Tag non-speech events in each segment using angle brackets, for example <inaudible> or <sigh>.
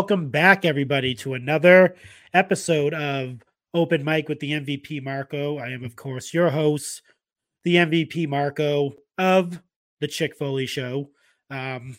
welcome back, everybody, to another episode of Open Mic with the MVP Marco. I am, of course, your host, the MVP Marco of the Chick Foley Show. Um,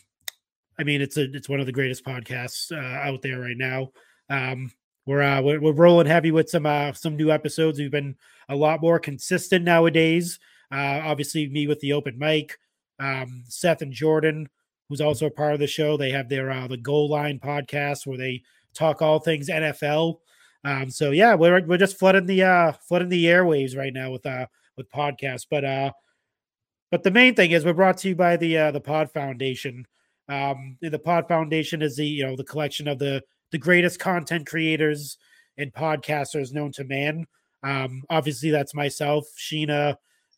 I mean, it's a it's one of the greatest podcasts uh, out there right now. Um, we're, uh, we're we're rolling heavy with some uh, some new episodes. We've been a lot more consistent nowadays. Uh, obviously, me with the open mic, um, Seth and Jordan who's also a part of the show. They have their uh, the Goal Line podcast where they talk all things NFL. Um, so yeah, we're we're just flooding the uh flooding the airwaves right now with uh with podcasts. But uh but the main thing is we're brought to you by the uh the Pod Foundation. Um the Pod Foundation is the you know the collection of the the greatest content creators and podcasters known to man. Um obviously that's myself, Sheena,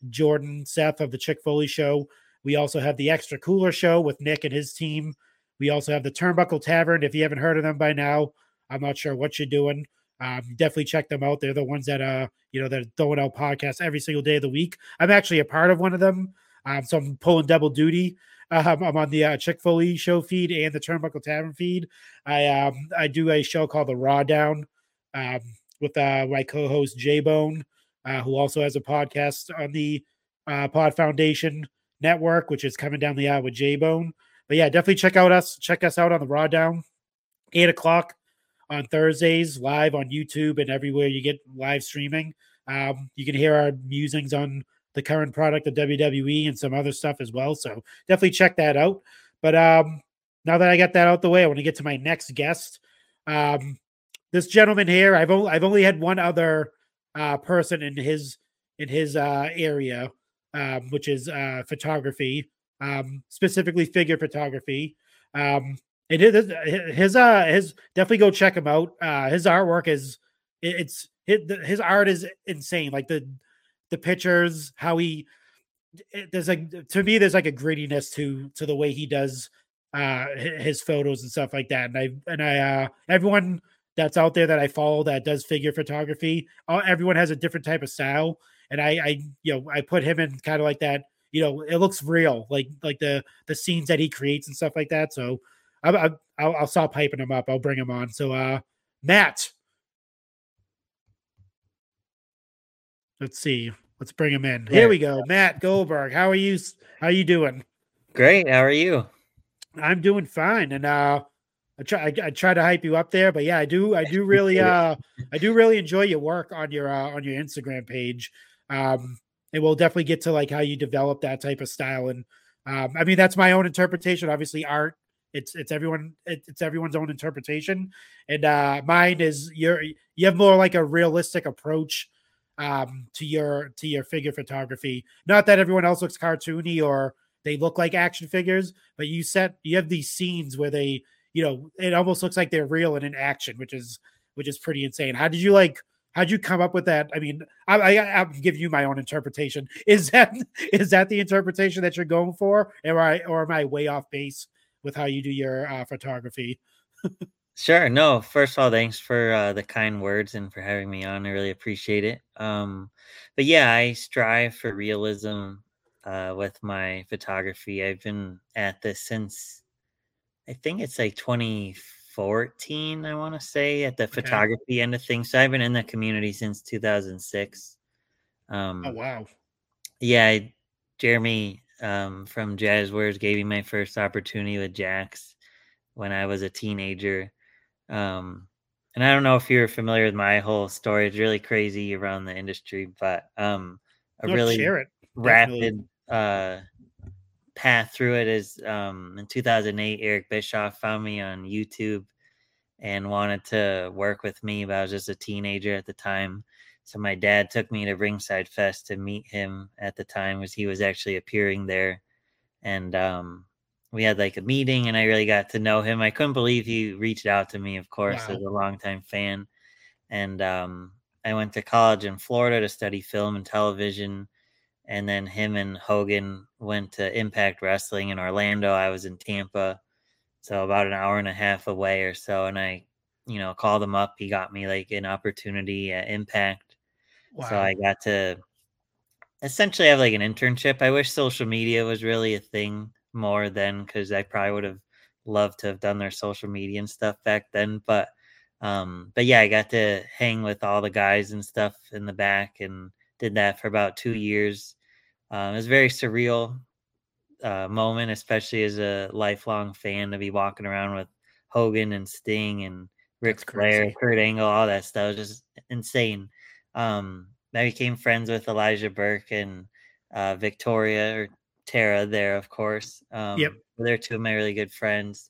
Jordan, Seth of the Chick Foley show. We also have the Extra Cooler Show with Nick and his team. We also have the Turnbuckle Tavern. If you haven't heard of them by now, I'm not sure what you're doing. Um, definitely check them out. They're the ones that uh, you know, that are throwing out podcasts every single day of the week. I'm actually a part of one of them. Um, so I'm pulling double duty. Um, I'm on the uh, Chick Foley show feed and the Turnbuckle Tavern feed. I um I do a show called the Raw Down um, with uh, my co-host J Bone, uh, who also has a podcast on the uh, Pod Foundation network, which is coming down the aisle with J Bone. But yeah, definitely check out us. Check us out on the Raw Down, eight o'clock on Thursdays, live on YouTube and everywhere you get live streaming. Um, you can hear our musings on the current product of WWE and some other stuff as well. So definitely check that out. But um, now that I got that out the way, I want to get to my next guest. Um, this gentleman here, I've only I've only had one other uh, person in his in his uh, area um, which is uh, photography, um, specifically figure photography. Um, it is his uh his definitely go check him out. Uh, his artwork is it's his art is insane. Like the the pictures, how he there's like to me there's like a grittiness to to the way he does uh his photos and stuff like that. And I and I uh everyone that's out there that I follow that does figure photography, everyone has a different type of style and I, I, you know, I put him in kind of like that. You know, it looks real, like like the the scenes that he creates and stuff like that. So I, I I'll, I'll stop hyping him up. I'll bring him on. So uh, Matt, let's see. Let's bring him in. Here we go. Matt Goldberg. How are you? How are you doing? Great. How are you? I'm doing fine. And uh I try I, I, try to hype you up there, but yeah, I do I do <laughs> really uh I do really enjoy your work on your uh, on your Instagram page. Um, and we'll definitely get to like how you develop that type of style. And um, I mean, that's my own interpretation. Obviously, art it's it's everyone it's everyone's own interpretation. And uh, mine is you're you have more like a realistic approach um, to your to your figure photography. Not that everyone else looks cartoony or they look like action figures, but you set you have these scenes where they you know it almost looks like they're real and in action, which is which is pretty insane. How did you like? How'd you come up with that? I mean, I, I, I'll give you my own interpretation. Is that <laughs> is that the interpretation that you're going for, or I or am I way off base with how you do your uh, photography? sure. No. First of all, thanks for uh, the kind words and for having me on. I really appreciate it. Um, but yeah, I strive for realism uh, with my photography. I've been at this since I think it's like 20 14, I want to say, at the okay. photography end of things. So I've been in the community since 2006. Um, oh, wow. Yeah, I, Jeremy um, from Jazzwares gave me my first opportunity with Jakks when I was a teenager. Um, and I don't know if you're familiar with my whole story. It's really crazy around the industry, but um, a no, really rapid uh, path through it is um, in 2008, Eric Bischoff found me on YouTube and wanted to work with me, but I was just a teenager at the time. So my dad took me to Ringside Fest to meet him at the time as he was actually appearing there. And um, we had like a meeting and I really got to know him. I couldn't believe he reached out to me, of course, wow. as a longtime fan. And um, I went to college in Florida to study film and television and then him and Hogan went to Impact Wrestling in Orlando. I was in Tampa, so about an hour and a half away or so. And I, you know, called him up. He got me like an opportunity at Impact, wow. so I got to essentially have like an internship. I wish social media was really a thing more then, because I probably would have loved to have done their social media and stuff back then. But um, but yeah, I got to hang with all the guys and stuff in the back and did that for about two years. Um, it was a very surreal uh, moment, especially as a lifelong fan to be walking around with Hogan and Sting and Ric Flair, Kurt Angle, all that stuff. It was just insane. Um, I became friends with Elijah Burke and uh, Victoria or Tara there, of course. Um, yep. They're two of my really good friends.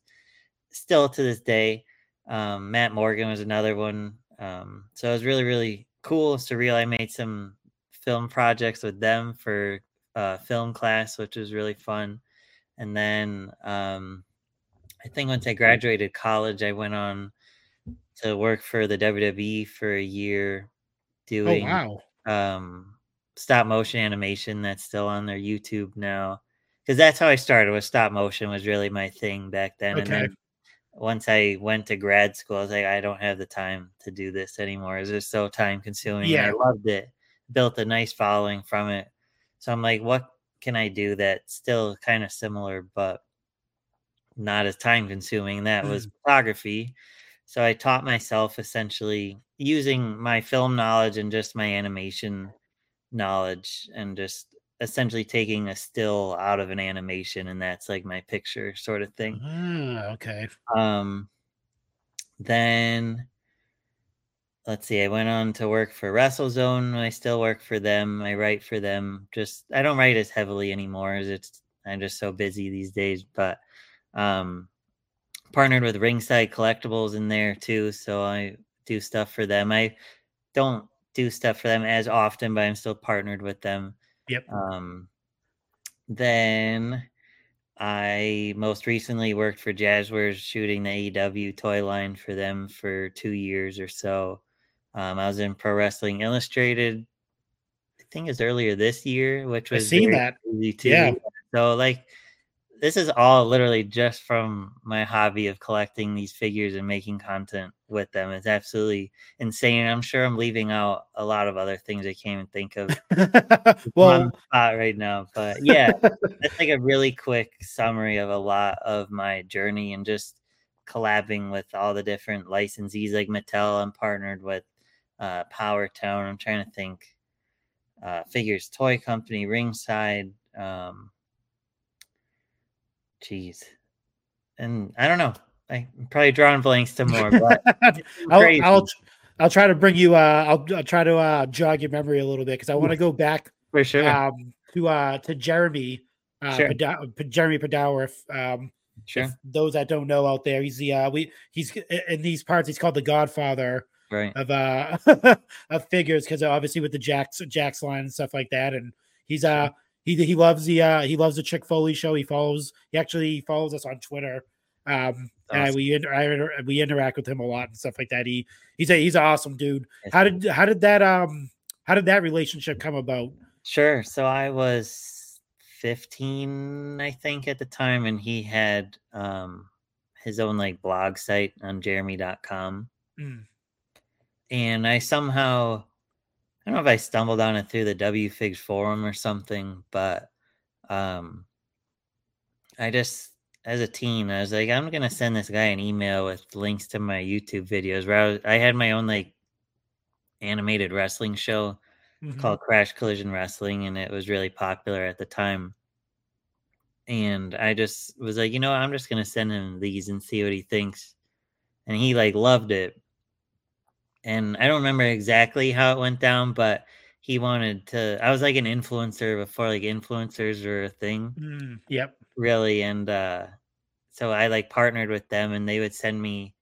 Still to this day. Um, Matt Morgan was another one. Um, so it was really, really cool, surreal. I made some film projects with them for uh, film class, which was really fun. And then um, I think once I graduated college, I went on to work for the WWE for a year, Oh doing wow. um, stop motion animation. That's still on their YouTube now, because that's how I started. with stop motion was really my thing back then. And then once I went to grad school, I was like, I don't have the time to do this anymore. It's just so time consuming. Yeah. I loved it. Built a nice following from it. So I'm like, what can I do that's still kind of similar, but not as time consuming? That was photography. So I taught myself essentially using my film knowledge and just my animation knowledge and just essentially taking a still out of an animation and that's like my picture sort of thing. Ah, okay. Um, then let's see, I went on to work for WrestleZone. I still work for them. I write for them. Just I don't write as heavily anymore as it's I'm just so busy these days. But um partnered with Ringside Collectibles in there too. So I do stuff for them. I don't do stuff for them as often, but I'm still partnered with them. Yep. Um, then I most recently worked for Jazzwares shooting the AEW toy line for them for two years or so. Um, I was in Pro Wrestling Illustrated, I think it's earlier this year, which was seen that. too. Yeah. So like this is all literally just from my hobby of collecting these figures and making content with them. It's absolutely insane. I'm sure I'm leaving out a lot of other things I can't even think of <laughs> on well, the spot right now. But yeah, <laughs> that's like a really quick summary of a lot of my journey and just collabing with all the different licensees like Mattel. I'm partnered with uh, Powertown. I'm trying to think. Uh, Figures Toy Company, Ringside. Um, Jeez. And I don't know. I'm probably drawing blanks to more, but <laughs> I'll. I'll I'll try to bring you. Uh, I'll, I'll try to uh, jog your memory a little bit because I want to go back for sure. um, to uh, to Jeremy. Uh, Sure. Jeremy Padawer. If, um, sure. if those that don't know out there, he's the uh, we he's in these parts. He's called the Godfather Right. of uh <laughs> of figures because obviously with the Jakks Jakks line and stuff like that, and he's uh he he loves the uh he loves the Chick Foley show. He follows he actually follows us on Twitter. Um, and we inter- I inter- we interact with him a lot and stuff like that. He he's a he's an awesome dude. How did how did that um how did that relationship come about? Sure. So I was 15, I think, at the time, and he had um his own like blog site on jeremy.com. Mm, And I somehow I don't know if I stumbled on it through the WFigs forum or something, but um I just as a teen, I was like, I'm gonna send this guy an email with links to my YouTube videos where I, was, I had my own like animated wrestling show mhm. called Crash Collision Wrestling, and it was really popular at the time. And I just was like, you know, I'm just gonna send him these and see what he thinks. And he like loved it. And I don't remember exactly how it went down, but he wanted to. I was like an influencer before like influencers were a thing Mm, yep. really and uh so i like partnered with them and they would send me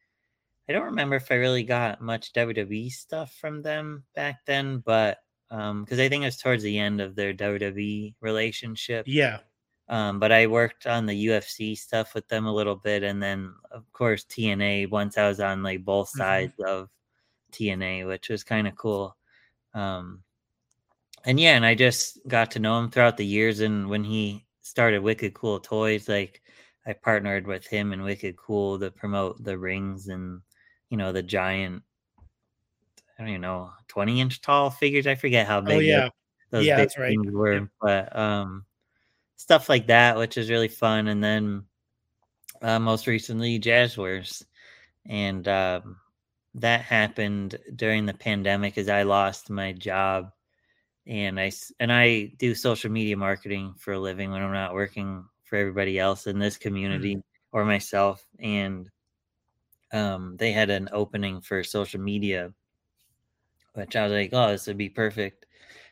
i don't remember if i really got much wwe stuff from them back then but um because i think it was towards the end of their wwe relationship Yeah. um but i worked on the ufc stuff with them a little bit and then of course tna once i was on like both Mhm. sides of tna which was kind of cool um and yeah, and I just got to know him throughout the years. And when he started Wicked Cool Toys, like I partnered with him and Wicked Cool to promote the rings and you know the giant, I don't even know, twenty inch tall figures. I forget how big Oh those- yeah. those Yeah, big that's right. things were, but um, stuff like that, which is really fun. And then uh, most recently Jazzwares, and um, that happened during the pandemic as I lost my job, and I and I do social media marketing for a living when I'm not working for everybody else in this community mm. or myself, and um, they had an opening for social media, which I was like, oh, this would be perfect.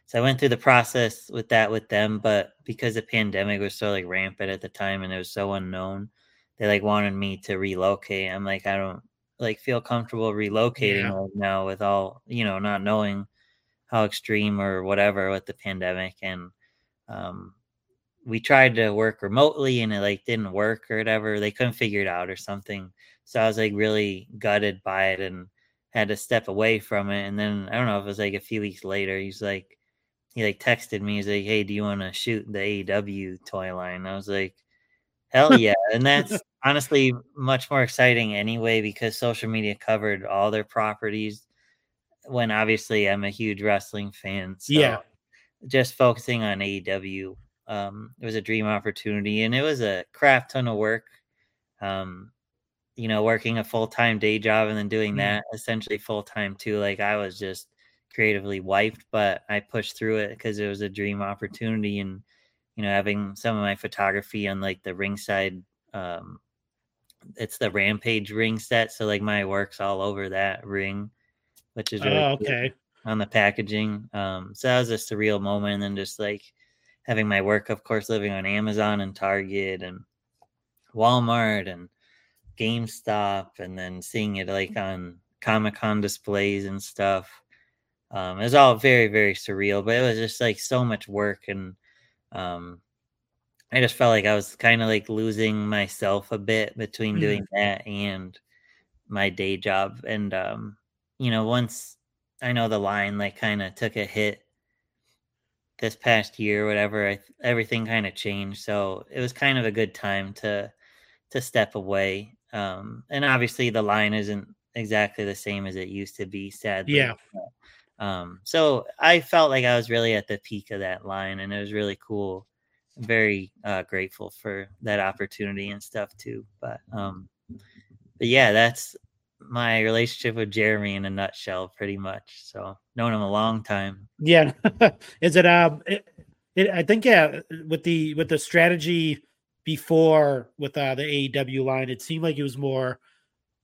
So I went through the process with that with them, but because the pandemic was so like rampant at the time and it was so unknown, they like wanted me to relocate. I'm like, I don't like feel comfortable relocating yeah. right now with all you know, not knowing how extreme or whatever with the pandemic. And um, we tried to work remotely and it like didn't work or whatever. They couldn't figure it out or something. So I was like really gutted by it and had to step away from it. And then I don't know if it was like a few weeks later, he's like, he like texted me. He's like, "Hey, do you want to shoot the AEW toy line?" I was like, "Hell <laughs> yeah!" and that's honestly much more exciting anyway because social media covered all their properties. When obviously I'm a huge wrestling fan, so yeah, just focusing on AEW um, it was a dream opportunity, and it was a crap ton of work. Um, you know, working a full time day job and then doing mm. that essentially full time too. Like I was just creatively wiped, but I pushed through it because it was a dream opportunity. And you know, having some of my photography on like the ringside, um, it's the Rampage ring set, so like my work's all over that ring, which is really oh, okay on the packaging. Um, so that was a surreal moment, and then just like having my work, of course, living on Amazon and Target and Walmart and GameStop, and then seeing it like on Comic Con displays and stuff. Um, it was all very, very surreal, but it was just like so much work. And um, I just felt like I was kind of like losing myself a bit between mm-hmm. doing that and my day job. And, um, you know, once I know the line like kind of took a hit this past year, whatever, I, everything kind of changed. So it was kind of a good time to to step away. Um, and obviously, the line isn't exactly the same as it used to be. Sadly, yeah. Um, so I felt like I was really at the peak of that line, and it was really cool. Very uh, grateful for that opportunity and stuff too. But um, but yeah, that's my relationship with Jeremy in a nutshell, pretty much. So known him a long time. Yeah, <laughs> is it um? It, it, I think yeah, with the with the strategy before with uh, the AEW line, it seemed like it was more,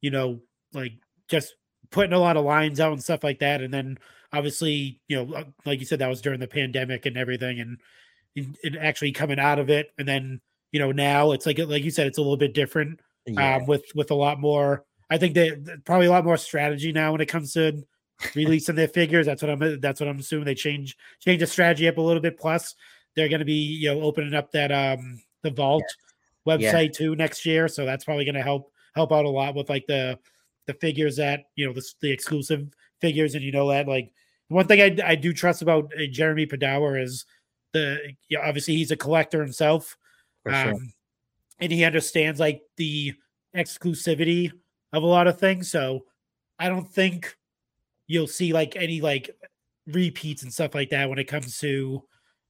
you know, like just putting a lot of lines out and stuff like that, and then obviously, you know, like you said, that was during the pandemic and everything, and it actually coming out of it, and then you know now it's like like you said, it's a little bit different yeah. um, with with a lot more I think they probably a lot more strategy now when it comes to releasing their figures. That's what I'm. That's what I'm assuming. They change change the strategy up a little bit. Plus, they're going to be you know opening up that um the vault yeah. website yeah. too next year. So that's probably going to help help out a lot with like the the figures that you know the the exclusive figures, and you know that like one thing I I do trust about uh, Jeremy Padawer is the yeah, obviously he's a collector himself, um, sure. and he understands like the exclusivity of a lot of things. So I don't think you'll see like any like repeats and stuff like that when it comes to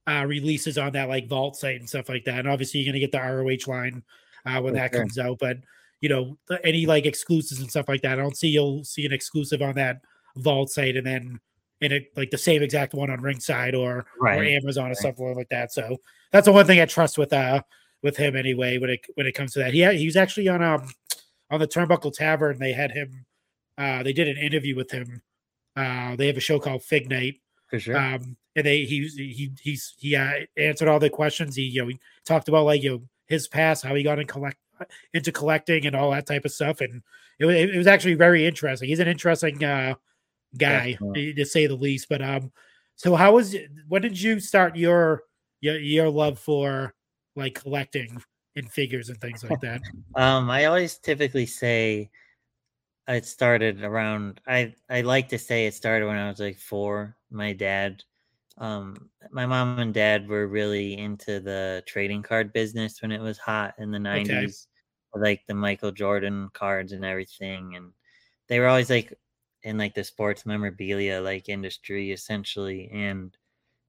uh releases on that like vault site and stuff like that. And obviously you're gonna get the ROH line uh when that comes out, but you know, any like exclusives and stuff like that. I don't see you'll see an exclusive on that vault site and then in it like the same exact one on ringside or right. or Amazon or right. something like that. So that's the one thing I trust with uh with him anyway when it when it comes to that. He he was actually on um on the Turnbuckle Tavern, they had him. Uh, they did an interview with him. Uh, they have a show called Fig Night. For sure. Um, and they he he he's he uh, answered all the questions. He you know he talked about like you know his past, how he got in collect into collecting and all that type of stuff. And it, it was actually very interesting. He's an interesting uh, guy yeah. to say the least. But um, so how was when did you start your your your love for like collecting and figures and things like that? <laughs> um, I always typically say it started around. I I like to say it started when I was like four. My dad, um, my mom and dad were really into the trading card business when it was hot in the nineties, okay. like the Michael Jordan cards and everything, and they were always like in like the sports memorabilia like industry essentially and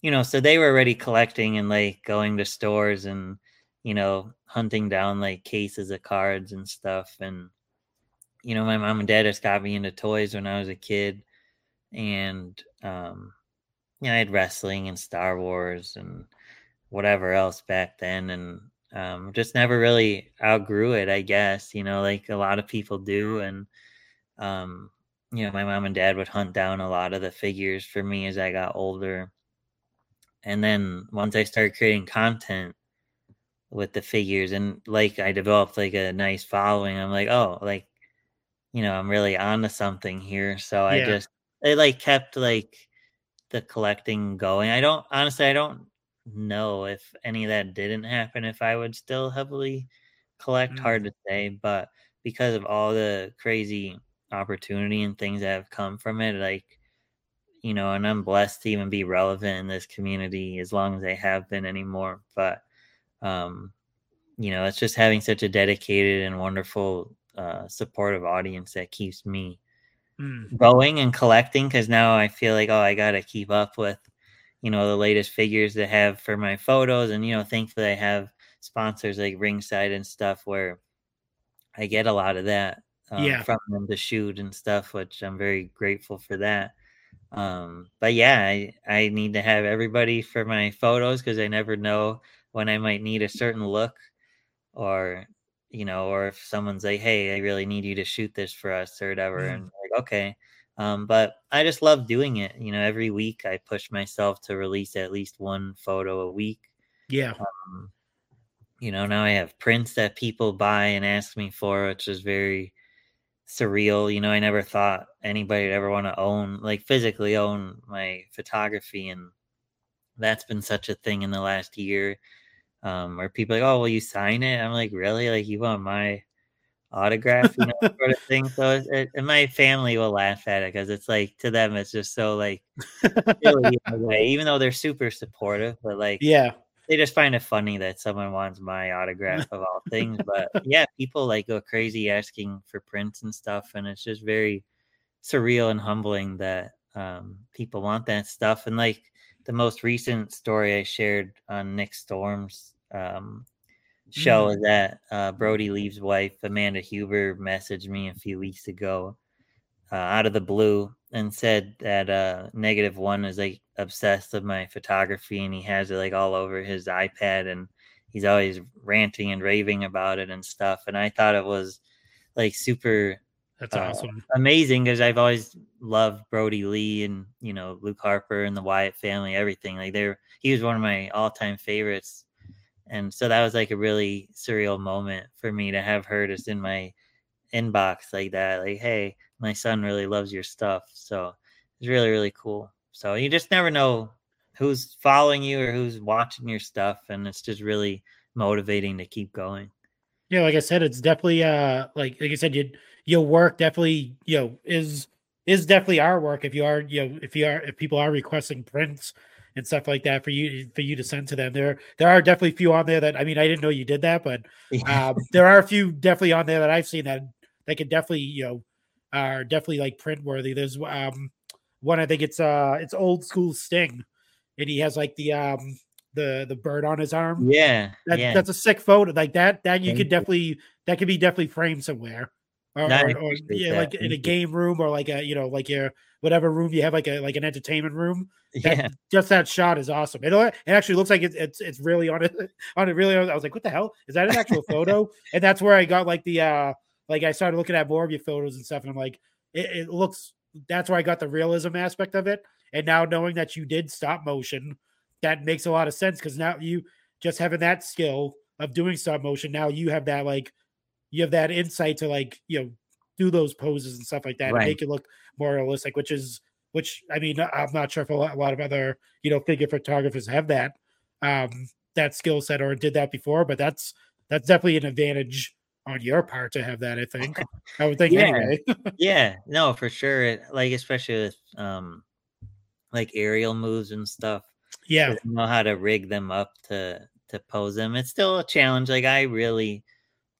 you know so they were already collecting and like going to stores and you know, hunting down like cases of cards and stuff. And, you know, my mom and dad just got me into toys when I was a kid. And, um, you know, I had wrestling and Star Wars and whatever else back then. And, um, just never really outgrew it, I guess, you know, like a lot of people do. And, um, you know, my mom and dad would hunt down a lot of the figures for me as I got older. And then once I started creating content with the figures and like I developed like a nice following, I'm like, oh, like, you know, I'm really on to something here. So I Yeah. just, it like kept like the collecting going. I don't, honestly, I don't know if any of that didn't happen, if I would still heavily collect. Mm. Hard to say, but because of all the crazy opportunity and things that have come from it, like, you know, and I'm blessed to even be relevant in this community as long as I have been anymore. But, um, you know, it's just having such a dedicated and wonderful, uh, supportive audience that keeps me Mm. going and collecting because now I feel like, oh, I got to keep up with, you know, the latest figures that have for my photos. And, you know, thankfully I have sponsors like Ringside and stuff where I get a lot of that um, Yeah. from them to shoot and stuff, which I'm very grateful for that. Um, but yeah, I, I need to have everybody for my photos because I never know when I might need a certain look or you know, or if someone's like, "Hey, I really need you to shoot this for us" or whatever, Mm. and like, okay. Um, but I just love doing it. You know, every week I push myself to release at least one photo a week. Yeah. Um, you know, now I have prints that people buy and ask me for, which is very surreal. You know, I never thought anybody would ever want to own, like physically own my photography. And that's been such a thing in the last year um, where people are like, oh, will you sign it? I'm like, really? Like, you want my autograph, you know, <laughs> sort of thing. So, it, it, and my family will laugh at it because it's like to them, it's just so like <laughs> silly in a way, even though they're super supportive, but like, yeah. They just find it funny that someone wants my autograph of all things. But <laughs> yeah, people like go crazy asking for prints and stuff, and it's just very surreal and humbling that um, people want that stuff. And like the most recent story I shared on Nick Storm's um, show Mm. is that uh, Brodie Lee's wife, Amanda Huber, messaged me a few weeks ago uh, out of the blue and said that uh, Negative One is like obsessed with my photography and he has it like all over his iPad and he's always ranting and raving about it and stuff. And I thought it was like super That's uh, awesome. amazing because I've always loved Brodie Lee and you know Luke Harper and the Wyatt family, everything. Like they're he was one of my all time favorites, and so that was like a really surreal moment for me to have her just in my inbox like that. Like, hey, my son really loves your stuff, so it's really really cool. So you just never know who's following you or who's watching your stuff, and it's just really motivating to keep going. Yeah, like I said, it's definitely uh like like I said, you your work definitely you know is is definitely our work if you are you know if you are if people are requesting prints and stuff like that for you for you to send to them. There there are definitely a few on there that I mean I didn't know you did that, but <laughs> um, there are a few definitely on there that I've seen that that could definitely you know are definitely like print worthy. There's um one I think it's uh it's old school Sting, and he has like the um the the bird on his arm. yeah, That, yeah. That's a sick photo. Like that, that you Thank could you. definitely that could be definitely framed somewhere, or, or, or yeah, that. like in a game room or like a you know like your whatever room you have like a like an entertainment room. That, yeah. just that shot is awesome. It, it actually looks like it's it's it's really on it <laughs> on it really. I was like, what the hell is that an actual photo? <laughs> And that's where I got like the uh like I started looking at more of your photos and stuff, and I'm like, it, it looks. That's where I got the realism aspect of it. And now knowing that you did stop motion, that makes a lot of sense because now you just having that skill of doing stop motion, now you have that like you have that insight to like you know do those poses and stuff like that Right. and make it look more realistic, which is which I mean I'm not sure if a lot, a lot of other you know figure photographers have that um that skill set or did that before, but that's that's definitely an advantage on your part to have that. I think <laughs> I would think Yeah. anyway. <laughs> yeah no for sure It- like especially with um like aerial moves and stuff Yeah, I know how to rig them up to to pose them it's still a challenge like i really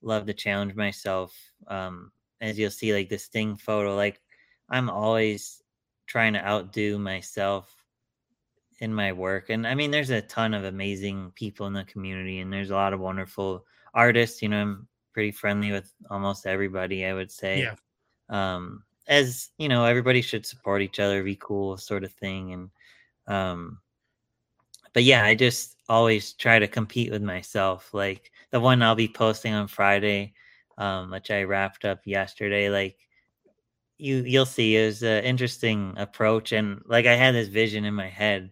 love to challenge myself um as you'll see like the sting photo like i'm always trying to outdo myself in my work. And I mean, there's a ton of amazing people in the community, and there's a lot of wonderful artists. You know, I'm pretty friendly with almost everybody, I would say. Yeah. Um, as you know, everybody should support each other, be cool, sort of thing. And um, but yeah, I just always try to compete with myself. Like the one I'll be posting on Friday, um, which I wrapped up yesterday. Like you, you'll see is an interesting approach, and like I had this vision in my head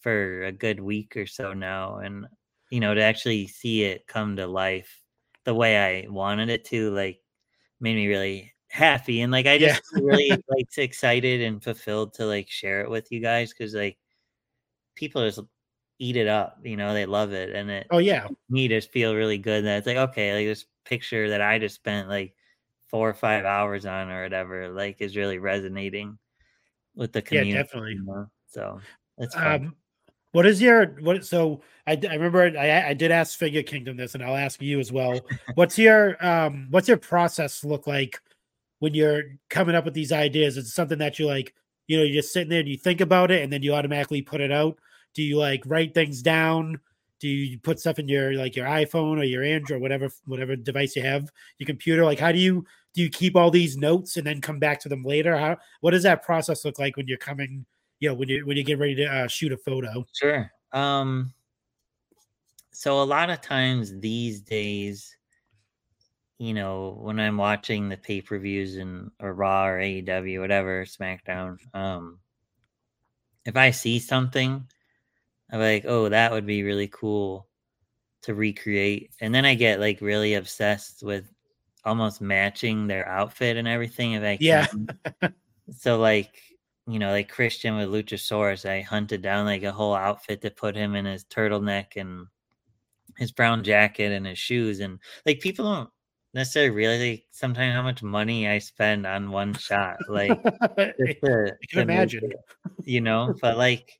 for a good week or so now, and you know to actually see it come to life the way I wanted it to, like made me really happy and like I just Yeah. really like excited and fulfilled to like share it with you guys because like people just eat it up, you know, they love it and it Oh yeah. me just feel really good that it's like okay, like this picture that I just spent like four or five hours on or whatever, like is really resonating with the community. Yeah, definitely. you know? So it's fun. Um, what is your what? So I, I remember I I did ask Figure Kingdom this, and I'll ask you as well. <laughs> What's your um What's your process look like when you're coming up with these ideas? Is it something that you like? You know, you're just sitting there and you think about it, and then you automatically put it out. Do you like write things down? Do you put stuff in your like your iPhone or your Android, whatever whatever device you have, your computer? Like, how do you do you keep all these notes and then come back to them later? How what does that process look like when you're coming? Know, when you when you get ready to uh, shoot a photo. Sure. Um so a lot of times these days, you know, when I'm watching the pay-per-views and or Raw or AEW, whatever, SmackDown, um if I see something, I'm like, oh, that would be really cool to recreate. And then I get like really obsessed with almost matching their outfit and everything if I Yeah. <laughs> so like you know like christian with luchasaurus i hunted down like a whole outfit to put him in his turtleneck and his brown jacket and his shoes and like people don't necessarily realize like, sometimes how much money i spend on one shot like <laughs> just to, I can imagine. it, you know? <laughs> But like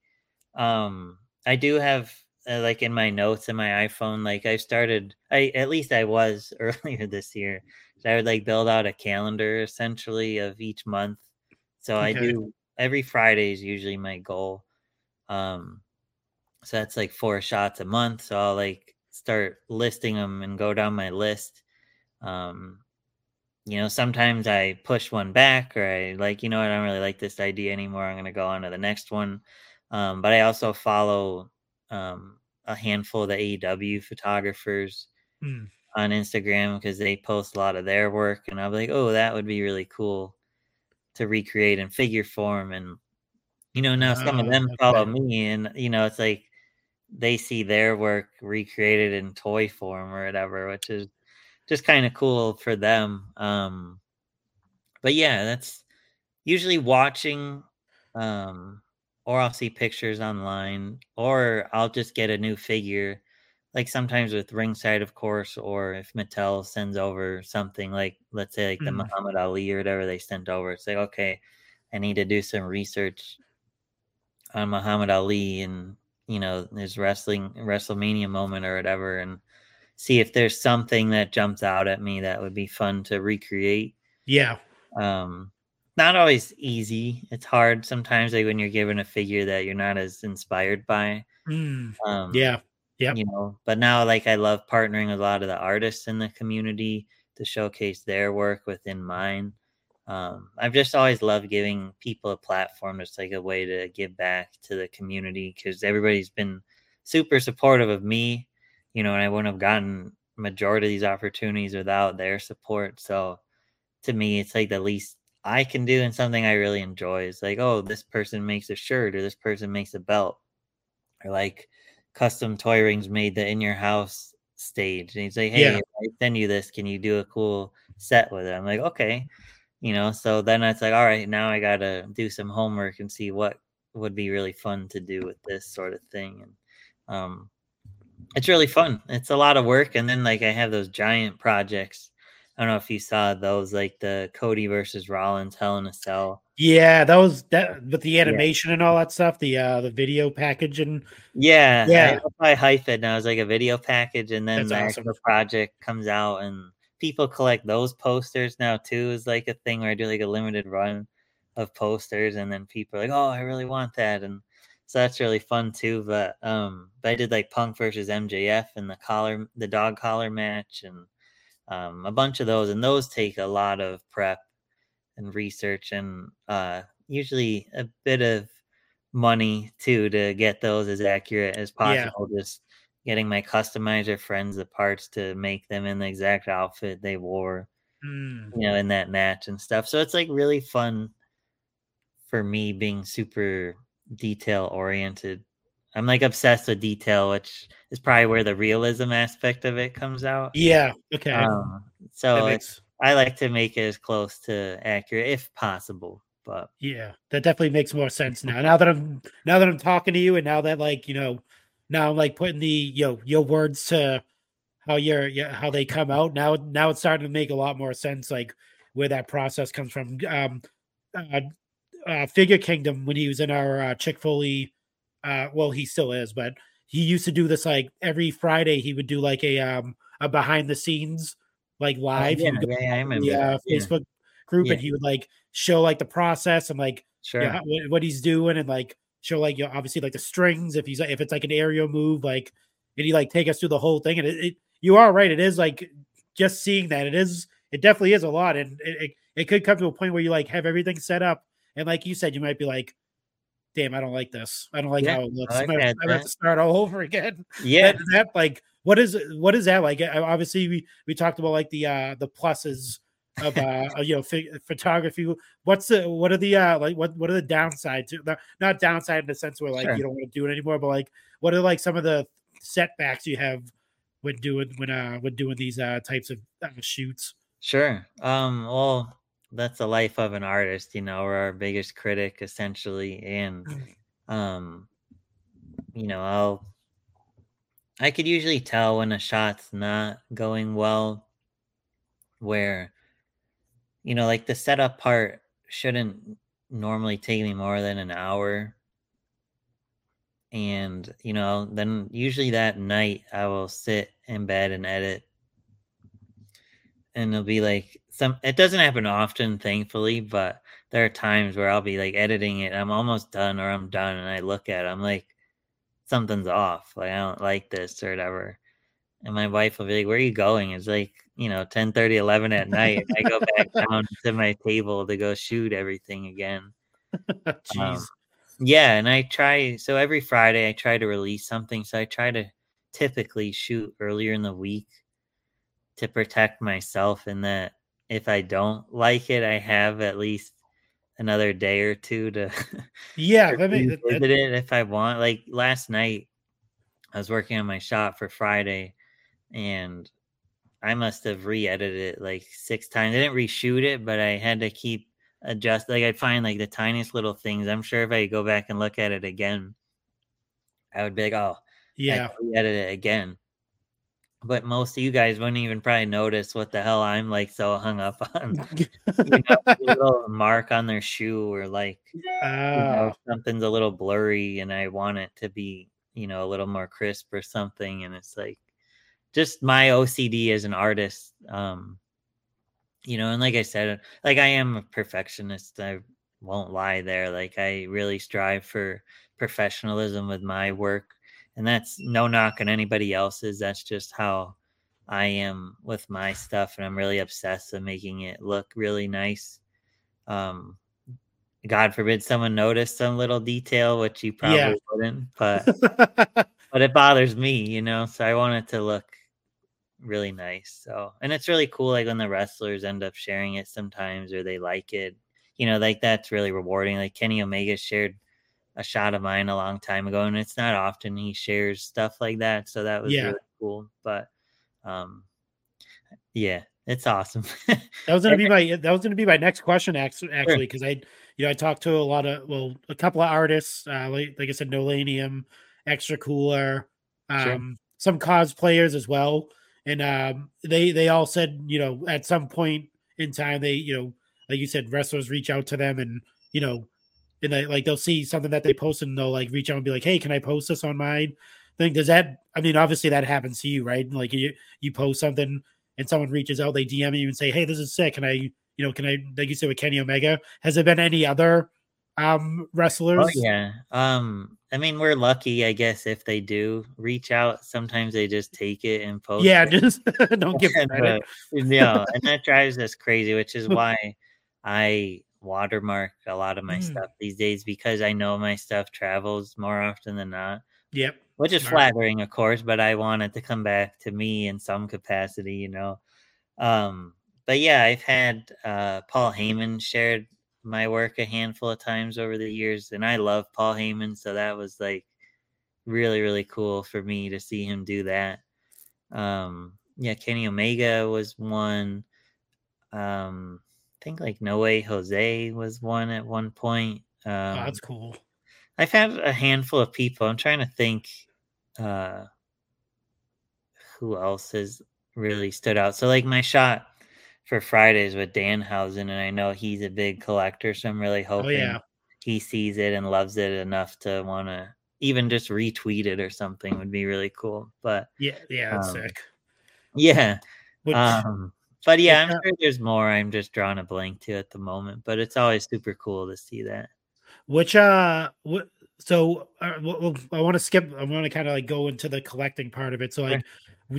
um i do have uh, like in my notes in my iphone like i started i at least i was <laughs> earlier this year so i would like build out a calendar essentially of each month. So i do every friday is usually my goal um so that's like four shots a month so i'll like start listing them and go down my list um you know sometimes i push one back or i like you know i don't really like this idea anymore i'm going to go on to the next one um, but i also follow um, a handful of the aew photographers Hmm. on instagram because they post a lot of their work and i'm like oh that would be really cool to recreate in figure form and you know now some of Ah, them follow okay. me and you know it's like they see their work recreated in toy form or whatever which is just kind of cool for them um but yeah that's usually watching um or i'll see pictures online or i'll just get a new figure like sometimes with ringside of course or if mattel sends over something like let's say like the Mm. muhammad ali or whatever they sent over it's like okay i need to do some research on muhammad ali and you know his wrestling wrestlemania moment or whatever and see if there's something that jumps out at me that would be fun to recreate Yeah. um not always easy it's hard sometimes like when you're given a figure that you're not as inspired by Mm. um Yeah. Yep. you know but now like i love partnering with a lot of the artists in the community to showcase their work within mine um i've just always loved giving people a platform it's like a way to give back to the community because everybody's been super supportive of me you know and i wouldn't have gotten majority of these opportunities without their support so to me it's like the least i can do and something i really enjoy is like oh this person makes a shirt or this person makes a belt or like custom toy rings made the in your house stage and he's like hey Yeah. i send you this can you do a cool set with it? I'm like okay you know so then it's like all right now i gotta do some homework and see what would be really fun to do with this sort of thing and um it's really fun. It's a lot of work and then like i have those giant projects. I don't know if you saw those like the cody versus rollins hell in a cell Yeah. That was that with the animation and all that stuff, the uh the video package and Yeah, Yeah. I, I hype it now. It's like a video package, and then That's the awesome. actual project comes out, and people collect those posters now too. Is like a thing where I do like a limited run of posters, and then people are like, "Oh, I really want that," and so that's really fun too. But um, but I did like Punk versus MJF and the collar, the dog collar match, and um, a bunch of those, and those take a lot of prep and research, and uh, usually a bit of money too to get those as accurate as possible. Yeah. Just getting my customizer friends the parts to make them in the exact outfit they wore, mm. you know, in that match and stuff. So it's like really fun for me being super detail oriented. I'm like obsessed with detail, which is probably where the realism aspect of it comes out. Yeah. Okay. Um, so makes... I like to make it as close to accurate if possible. But yeah, that definitely makes more sense <laughs> now. Now that I'm now that I'm talking to you, and now that like you know, now I'm like putting the you know, your words to how your yeah, how they come out. Now now it's starting to make a lot more sense, like where that process comes from. Um, uh, uh, Figure Kingdom when he was in our uh, Chick Foley. Uh, well, he still is, but he used to do this like every Friday. He would do like a um a behind the scenes like oh, live. Oh, yeah, yeah, yeah, I remember. The, uh, Facebook group, yeah. and he would like show like the process and like sure you know, what, what, he's doing, and like show like you know, obviously like the strings if he's if it's like an aerial move, like and he like take us through the whole thing. And it, it you are right, it is like just seeing that it is it definitely is a lot, and it, it, it could come to a point where you like have everything set up and like you said, you might be like, damn, I don't like this. I don't like yeah, how it looks. I, like I have to start all <laughs> over again. Yeah. That, that, like what is what is that like? Obviously, we we talked about like the uh the pluses of uh you know photography. What's the what are the uh like what what are the downsides? Not downside in the sense where like sure. you don't want to do it anymore, but like what are like some of the setbacks you have when doing when uh when doing these uh types of uh, shoots? Sure. Um. Well that's the life of an artist you know we're our biggest critic essentially and mm. um you know i'll i could usually tell when a shot's not going well where you know like the setup part shouldn't normally take me more than an hour and you know then usually that night i will sit in bed and edit and it'll be like some it doesn't happen often thankfully but there are times where i'll be like editing it i'm almost done or i'm done and i look at it i'm like something's off like i don't like this or whatever. And my wife will be like where are you going? It's like you know 10 30 11 at night i go back <laughs> down to my table to go shoot everything again. <laughs> Um, yeah and i try so every friday i try to release something so i try to typically shoot earlier in the week to protect myself in that if I don't like it, I have at least another day or two to <laughs> yeah to visit it if I want. Like last night, I was working on my shot for Friday, and I must have re-edited it like six times. I didn't reshoot it, but I had to keep adjust. Like I'd find like the tiniest little things. I'm sure if I go back and look at it again, I would be like, oh, yeah, edit it again but most of you guys wouldn't even probably notice what the hell I'm like so hung up <laughs> on. <laughs> you know, a little mark on their shoe or like you know, something's a little blurry and I want it to be, you know, a little more crisp or something. And it's like just my OCD as an artist. Um, you know, and like I said, like I am a perfectionist. I won't lie there. Like I really strive for professionalism with my work and that's no knock on anybody else's. That's just how I am with my stuff, and I'm really obsessed with making it look really nice. Um, God forbid someone noticed some little detail, which you probably yeah. wouldn't, but <laughs> but it bothers me, you know. So I want it to look really nice. So and it's really cool, like when the wrestlers end up sharing it sometimes, or they like it. You know, like that's really rewarding. Like Kenny Omega shared a shot of mine a long time ago, and it's not often he shares stuff like that. So that was yeah. really cool. But um, yeah, it's awesome. that was <laughs> gonna be my that was gonna be my next question actually because. I you know I talked to a lot of well a couple of artists uh, like, like I said Nolanium, Extra Cooler, um, sure. some cosplayers as well, and um, they they all said you know at some point in time they you know like you said wrestlers reach out to them and you know and they like they'll see something that they posted and they'll like reach out and be like, "Hey, can I post this on my thing?" Does that? I mean, obviously that happens to you, right? Like you you post something and someone reaches out, they DM you and say, "Hey, this is sick. Can I, you know, can I?" Like you said with Kenny Omega, has there been any other um wrestlers? Oh yeah, um, I mean, we're lucky, I guess, if they do reach out. Sometimes they just take it and post. Yeah, it. just <laughs> don't give <laughs> credit. uh, yeah, and that <laughs> drives us crazy, which is why I watermark a lot of my Mm. stuff these days because I know my stuff travels more often than not, Yep. which is flattering, of course, but I want it to come back to me in some capacity, you know. Um, but yeah, I've had uh, Paul Heyman shared my work a handful of times over the years, and I love Paul Heyman, so that was like really, really cool for me to see him do that. Um, yeah, Kenny Omega was one. Um, think like No Way Jose was one at one point. Um, oh, that's cool. I've had a handful of people. I'm trying to think uh who else has really stood out. So like my shot for Fridays with Danhausen, and I know he's a big collector, so I'm really Oh hoping yeah. he sees it and loves it enough to want to even just retweet it or something would be really cool. But Yeah, yeah, that's Um, sick. yeah, Which, um, but yeah, I'm sure there's more. I'm just drawing a blank to at the moment, but it's always super cool to see that. which uh what so uh, well, well, I want to skip I want to kind of like go into the collecting part of it. So like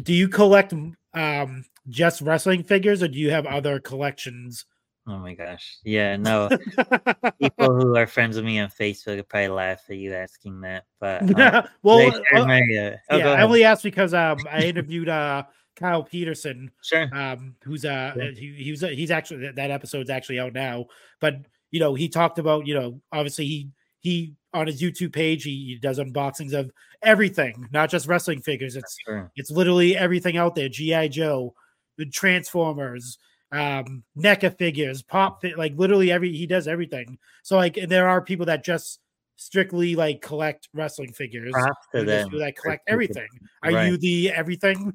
do you collect um just wrestling figures or do you have other collections? Oh my gosh, yeah, no. <laughs> people who are friends with me on Facebook would probably laugh at you asking that. But <laughs> um, well, uh, my, uh, oh, yeah, I only asked because um I interviewed uh Kyle Peterson sure. um who's uh Yeah. he, he was he's actually that, episode's actually out now but you know he talked about you know obviously he he on his youtube page he, he does unboxings of everything not just wrestling figures it's Sure. it's literally everything out there gi joe the transformers um NECA figures pop fi- like literally every he does everything so like there are people that just strictly like collect wrestling figures Props to them. people that collect everything are Right. you the everything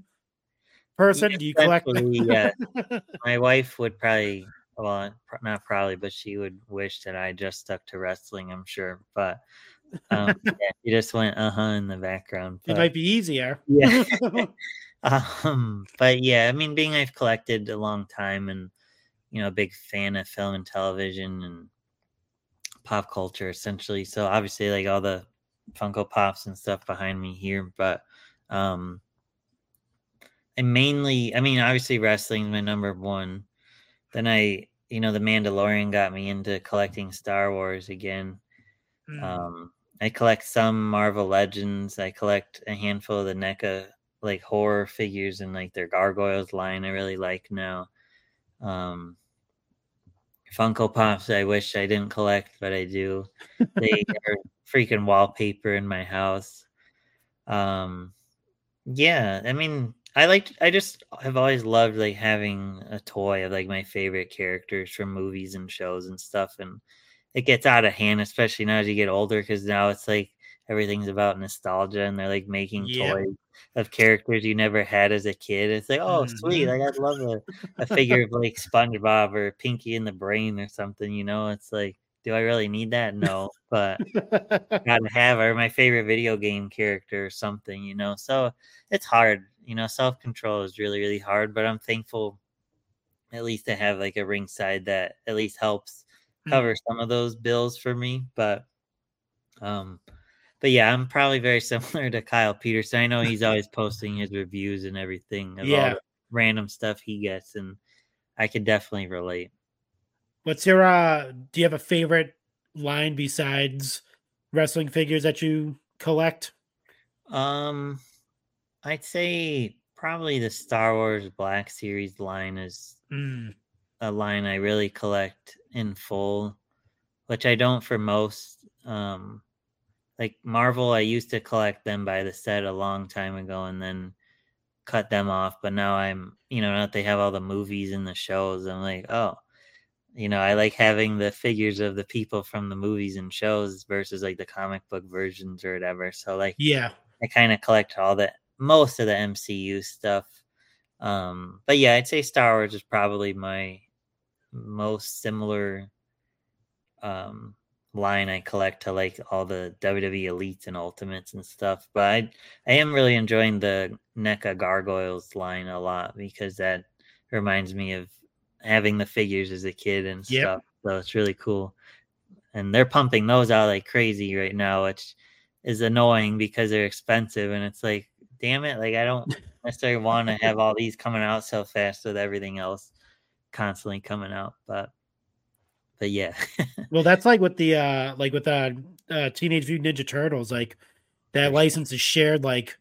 person do you collect yeah. <laughs> My wife would probably, well, not probably, but she would wish that I just stuck to wrestling. I'm sure, but um, <laughs> yeah, she just went uh huh in the background. It might be easier. Yeah. <laughs> um, but yeah, I mean, being I've collected a long time and you know, a big fan of film and television and pop culture essentially. So obviously like all the Funko Pops and stuff behind me here, but um and mainly I mean obviously wrestling is my number one. Then I you know, the Mandalorian got me into collecting Star Wars again. Mm, Um, I collect some Marvel Legends. I collect a handful of the NECA like horror figures and like their gargoyles line. I really like now. Um, Funko Pops. I wish I didn't collect, but I do. They <laughs> are freaking wallpaper in my house. Um, yeah, I mean, I like. I just have always loved like having a toy of like my favorite characters from movies and shows and stuff, and it gets out of hand, especially now as you get older, because now it's like everything's about nostalgia, and they're like making Yeah. toys of characters you never had as a kid. It's like, oh, sweet! Mhm. Like I'd love a, a figure of like SpongeBob or Pinky in the Brain or something. You know, it's like, do I really need that? No, but I <laughs> gotta have or my favorite video game character or something, you know. So it's hard, you know. Self control is really, really hard, but I'm thankful at least to have like a ringside that at least helps Mm. cover some of those bills for me. But um but yeah, I'm probably very <laughs> similar to Kyle Peterson. I know he's <laughs> always posting his reviews and everything of all Yeah. the random stuff he gets, and I could definitely relate. What's your uh do you have a favorite line besides wrestling figures that you collect? Um, I'd say probably the Star Wars Black Series line is Mm, a line I really collect in full, which I don't for most. Um, like Marvel, I used to collect them by the set a long time ago and then cut them off. But now I'm, you know, now that they have all the movies and the shows, I'm like, oh, you know, I like having the figures of the people from the movies and shows versus like the comic book versions or whatever. So like yeah. I kind of collect all the most of the MCU stuff. Um, but yeah, I'd say Star Wars is probably my most similar um line I collect to like all the WWE elites and ultimates and stuff. But I I am really enjoying the NECA gargoyles line a lot because that reminds me of having the figures as a kid and Yep. stuff. So it's really cool. And they're pumping those out like crazy right now, which is annoying because they're expensive and it's like damn it like i don't <laughs> necessarily want to have all these coming out so fast with everything else constantly coming out but but yeah. <laughs> Well that's like with the uh like with the uh, uh, teenage mutant ninja turtles like that license is shared like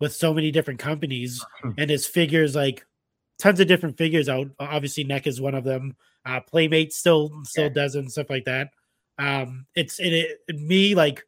with so many different companies <clears throat> and his figures like tons of different figures out obviously NECA is one of them uh playmate still still yeah. does and stuff like that. Um it's it, it me like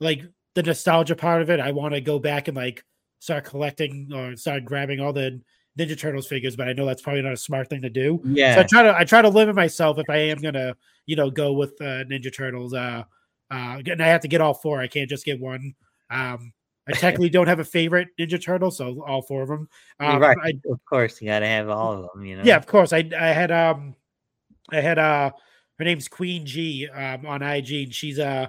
like the nostalgia part of it i want to go back and like start collecting or start grabbing all the Ninja Turtles figures, but I know that's probably not a smart thing to do. Yeah. So I try to I try to limit myself if I am gonna, you know, go with uh, Ninja Turtles. Uh, uh, and I have to get all four. I can't just get one. Um, I <laughs> technically don't have a favorite Ninja Turtle, so all four of them. Um, right. I, of course, you got to have all of them. You know. Yeah, of course. I I had um, I had uh, her name's Queen G um on IG, and she's uh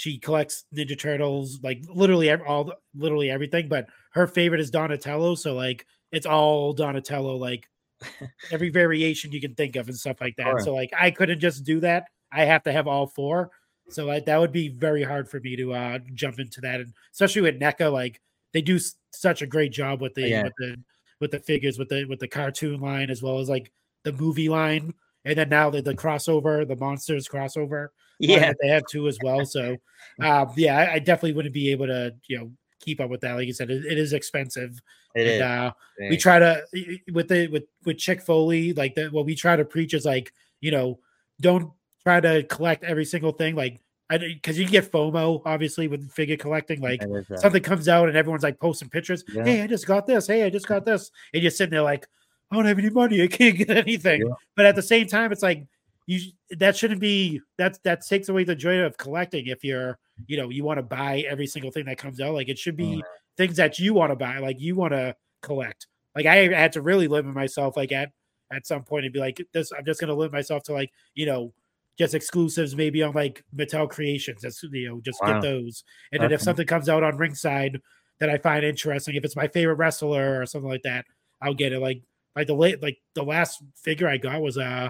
she collects Ninja Turtles, like literally all literally everything. But her favorite is Donatello, so like it's all Donatello, like <laughs> every variation you can think of and stuff like that. Right. So like I couldn't just do that. I have to have all four. So like that would be very hard for me to uh jump into that, and especially with NECA, like they do s- such a great job with the yeah. with the with the figures with the with the cartoon line as well as like the movie line, and then now the, the crossover, the monsters crossover, yeah, they have two as well. So, um, yeah, I, I, definitely wouldn't be able to you know keep up with that. Like you said, it, it is expensive. It and, is. Uh, we try to with the with with Chick Foley, like that. What we try to preach is like you know, don't try to collect every single thing. Like because you get FOMO obviously with figure collecting. Like something comes out and everyone's like posting pictures. Yeah. Hey, I just got this. Hey, I just got this. And you're sitting there like, I don't have any money. I can't get anything. Yeah. But at the same time, it's like you that shouldn't be that that takes away the joy of collecting if you're you know you want to buy every single thing that comes out like it should be things that you want to buy like you want to collect like i had to really limit myself like at at some point and be like this i'm just going to limit myself to like you know just exclusives maybe on like Mattel Creations. That's you know, just wow. get those. And then if something comes out on ringside that I find interesting, if it's my favorite wrestler or something like that, I'll get it. Like like the late like the last figure I got was uh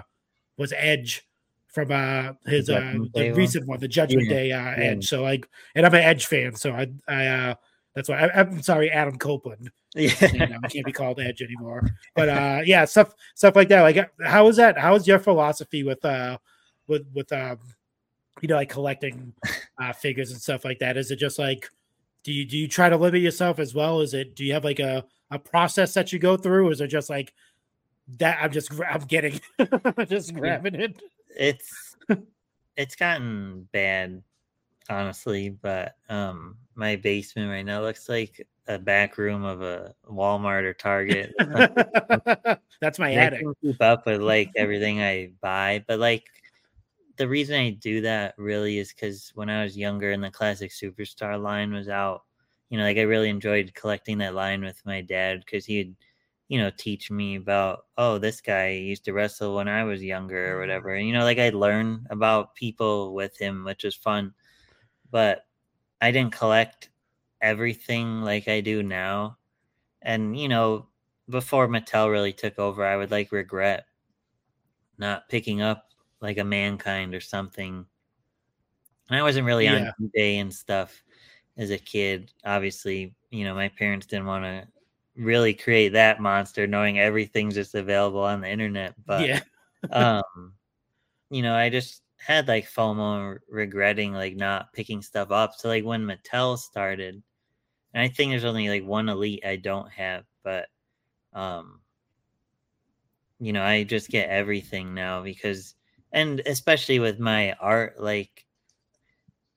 was Edge from uh his uh the recent one, the Judgment yeah. Day uh yeah. Edge. So like and I'm an Edge fan, so I I uh that's why I, am sorry, Adam Copeland. Yeah, you know, can't be called Edge anymore. But uh yeah, stuff stuff like that. Like how is that? How is your philosophy with uh with with um you know like collecting uh figures and stuff like that? Is it just like do you do you try to limit yourself as well? Is it do you have like a a process that you go through? Or is it just like that I'm just I'm getting <laughs> just grabbing it. It's <laughs> it's gotten bad, honestly, but um my basement right now looks like a back room of a Walmart or Target. <laughs> That's my attic. keep up with like everything I buy, but like the reason I do that really is because when I was younger and the classic superstar line was out, you know, like I really enjoyed collecting that line with my dad because he'd you know, teach me about, oh, this guy used to wrestle when I was younger or mm-hmm. whatever. And, you know, like I'd learn about people with him, which was fun. But I didn't collect everything like I do now. And, you know, before Mattel really took over, I would like regret not picking up like a mankind or something. And I wasn't really yeah. on eBay and stuff as a kid. Obviously, you know, my parents didn't want to really create that monster knowing everything's just available on the internet but yeah. <laughs> um you know i just had like fomo regretting like not picking stuff up. So like when mattel started and i think there's only like one elite i don't have but um you know i just get everything now because and especially with my art like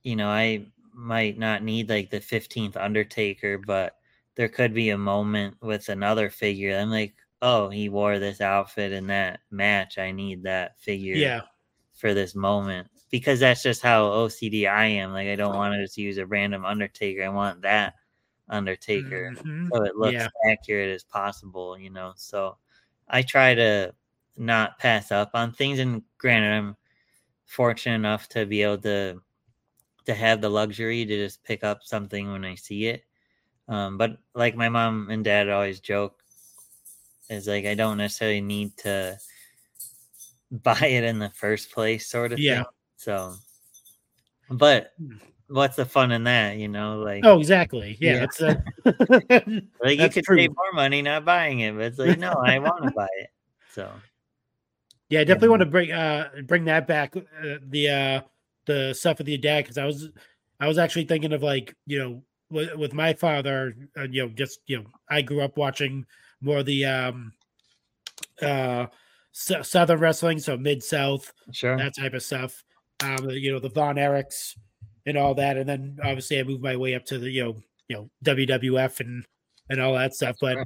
you know i might not need like the 15th undertaker but there could be a moment with another figure. I'm like, oh, he wore this outfit in that match. I need that figure yeah. for this moment. Because that's just how OCD I am. Like I don't want to just use a random Undertaker. I want that Undertaker. Mm-hmm. So it looks yeah. accurate as possible, you know. So I try to not pass up on things. And granted, I'm fortunate enough to be able to to have the luxury to just pick up something when I see it. Um, but like my mom and dad always joke, is like I don't necessarily need to buy it in the first place, sort of yeah. Thing. So, but hmm. what's the fun in that? You know, like Oh, exactly. Yeah, Yeah. it's uh, <laughs> <laughs> like you could true. save more money not buying it, but it's like no, I want to buy it. So Yeah, I definitely want to bring uh bring that back uh, the uh the stuff with your dad because I was I was actually thinking of like you know with, with my father uh, you know just you know I grew up watching more of the um uh s- southern wrestling so mid south sure, that type of stuff um you know the Von Erichs and all that and then obviously I moved my way up to the you know you know WWF and and all that stuff but Sure.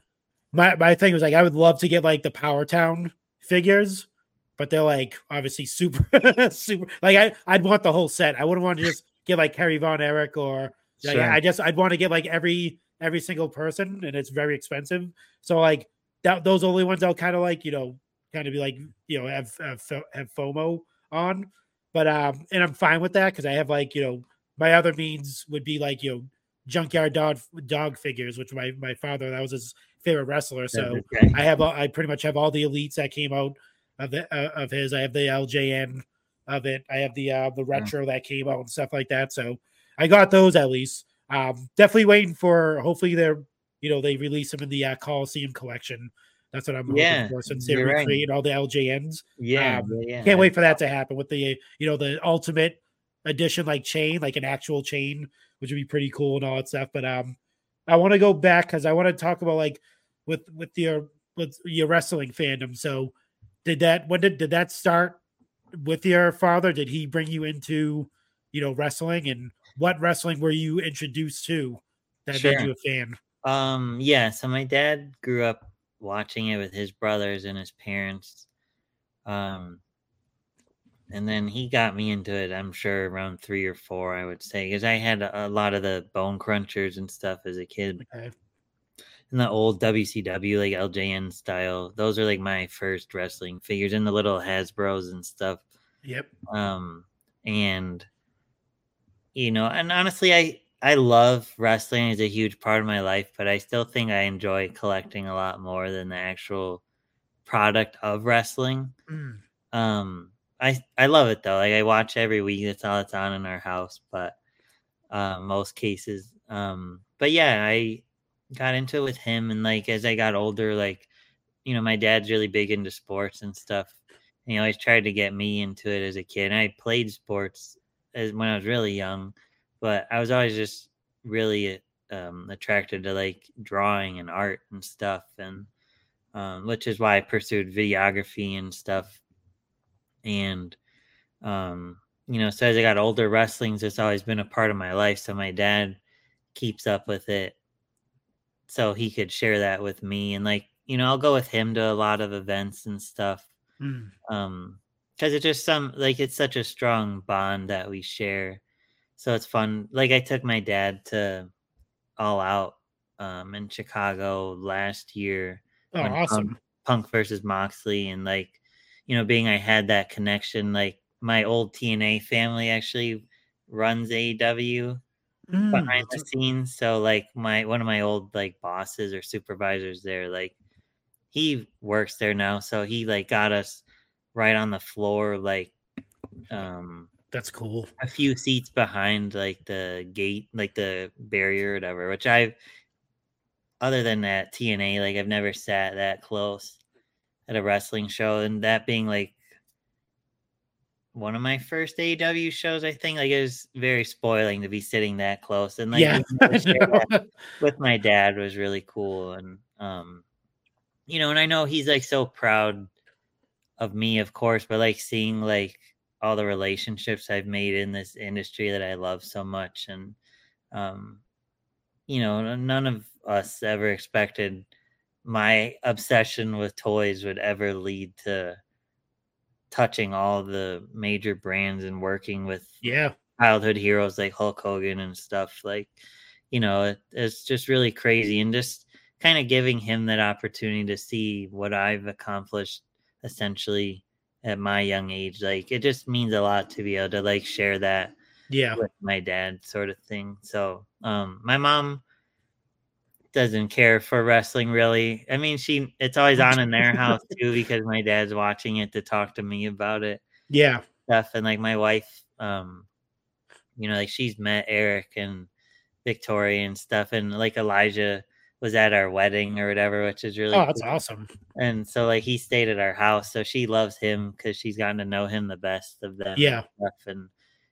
my my thing was like I would love to get like the Powertown figures but they're like obviously super <laughs> super like I I'd want the whole set. I wouldn't want to just get like Kerry Von Erich or like, sure. I just I'd want to get like every every single person and it's very expensive. So like that those only ones I'll kind of like, you know, kind of be like, you know, have have, have FOMO on. But um and I'm fine with that because I have like, you know, my other means would be like, you know, junkyard dog dog figures, which my my father that was his favorite wrestler. So okay. I have all, I pretty much have all the elites that came out of the uh, of his. I have the LJN of it. I have the uh the retro that came out and stuff like that. So I got those at least. Um definitely waiting for hopefully they're you know they release them in the uh, Coliseum collection. That's what I'm hoping Yeah, for since they're you're right. all the LJNs. yeah, um, yeah. Can't wait for that to happen with the you know the ultimate edition like chain, like an actual chain, which would be pretty cool and all that stuff. But um I want to go back because I want to talk about like with with your with your wrestling fandom. So did that when did did that start with your father? Did he bring you into you know wrestling and what wrestling were you introduced to that made you a fan? Um, yeah, so my dad grew up watching it with his brothers and his parents. Um, and then he got me into it, I'm sure around three or four, I would say, because I had a, a lot of the bone crunchers and stuff as a kid. Okay. And the old WCW, like LJN style, those are like my first wrestling figures and the little Hasbro's and stuff. Yep. um and you know and honestly i i love wrestling is a huge part of my life but i still think i enjoy collecting a lot more than the actual product of wrestling. Mm. um i i love it though. Like i watch every week that's all that's on in our house but uh most cases. Um but yeah i got into it with him and like as i got older like you know my dad's really big into sports and stuff and he always tried to get me into it as a kid and i played sports as when i was really young but i was always just really um attracted to like drawing and art and stuff and um, which is why I pursued videography and stuff. And, um, you know, so as I got older, wrestling's just always been a part of my life. So my dad keeps up with it so he could share that with me. And, like, you know, I'll go with him to a lot of events and stuff. Mm. Um, because it's just some like it's such a strong bond that we share. So it's fun. Like I took my dad to all out um in Chicago last year Oh, awesome. Punk, Punk versus Moxley, and like you know, being I had that connection. Like my old TNA family actually runs AEW Mm, behind the scenes. So like my one of my old like bosses or supervisors there, like he works there now. So he like got us right on the floor, like um that's cool. a few seats behind like the gate, like the barrier or whatever, which I've other than that TNA, like I've never sat that close at a wrestling show. And that being like one of my first AEW shows, I think like it was very spoiling to be sitting that close. And like yeah. being able to share <laughs> that I know. with my dad was really cool. And um, you know, and I know he's like so proud of me, of course, but like seeing like all the relationships I've made in this industry that I love so much. And um, you know, none of us ever expected my obsession with toys would ever lead to touching all the major brands and working with yeah. childhood heroes like Hulk Hogan and stuff. Like, you know, it, it's just really crazy and just kind of giving him that opportunity to see what I've accomplished essentially at my young age. Like, it just means a lot to be able to like share that Yeah. with my dad sort of thing. So um my mom doesn't care for wrestling really. I mean she it's always on in their house <laughs> too because my dad's watching it to talk to me about it Yeah. stuff and like my wife um you know, like she's met Eric and Victoria and stuff, and like Elijah was at our wedding or whatever, which is really Oh, that's cool. awesome. And so like he stayed at our house, so she loves him because she's gotten to know him the best of them. and Yeah. stuff. And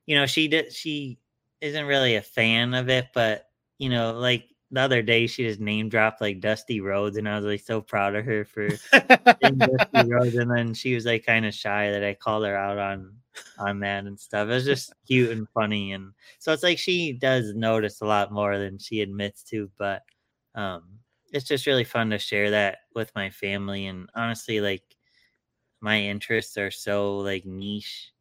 you know, she did she isn't really a fan of it, but you know, like the other day she just name dropped like Dusty Rhodes, and I was like so proud of her for Dusty <laughs> Rhodes. And then she was like kind of shy that I called her out on on that and stuff. It was just cute and funny, and so it's like she does notice a lot more than she admits to, but um it's just really fun to share that with my family and honestly like my interests are so like niche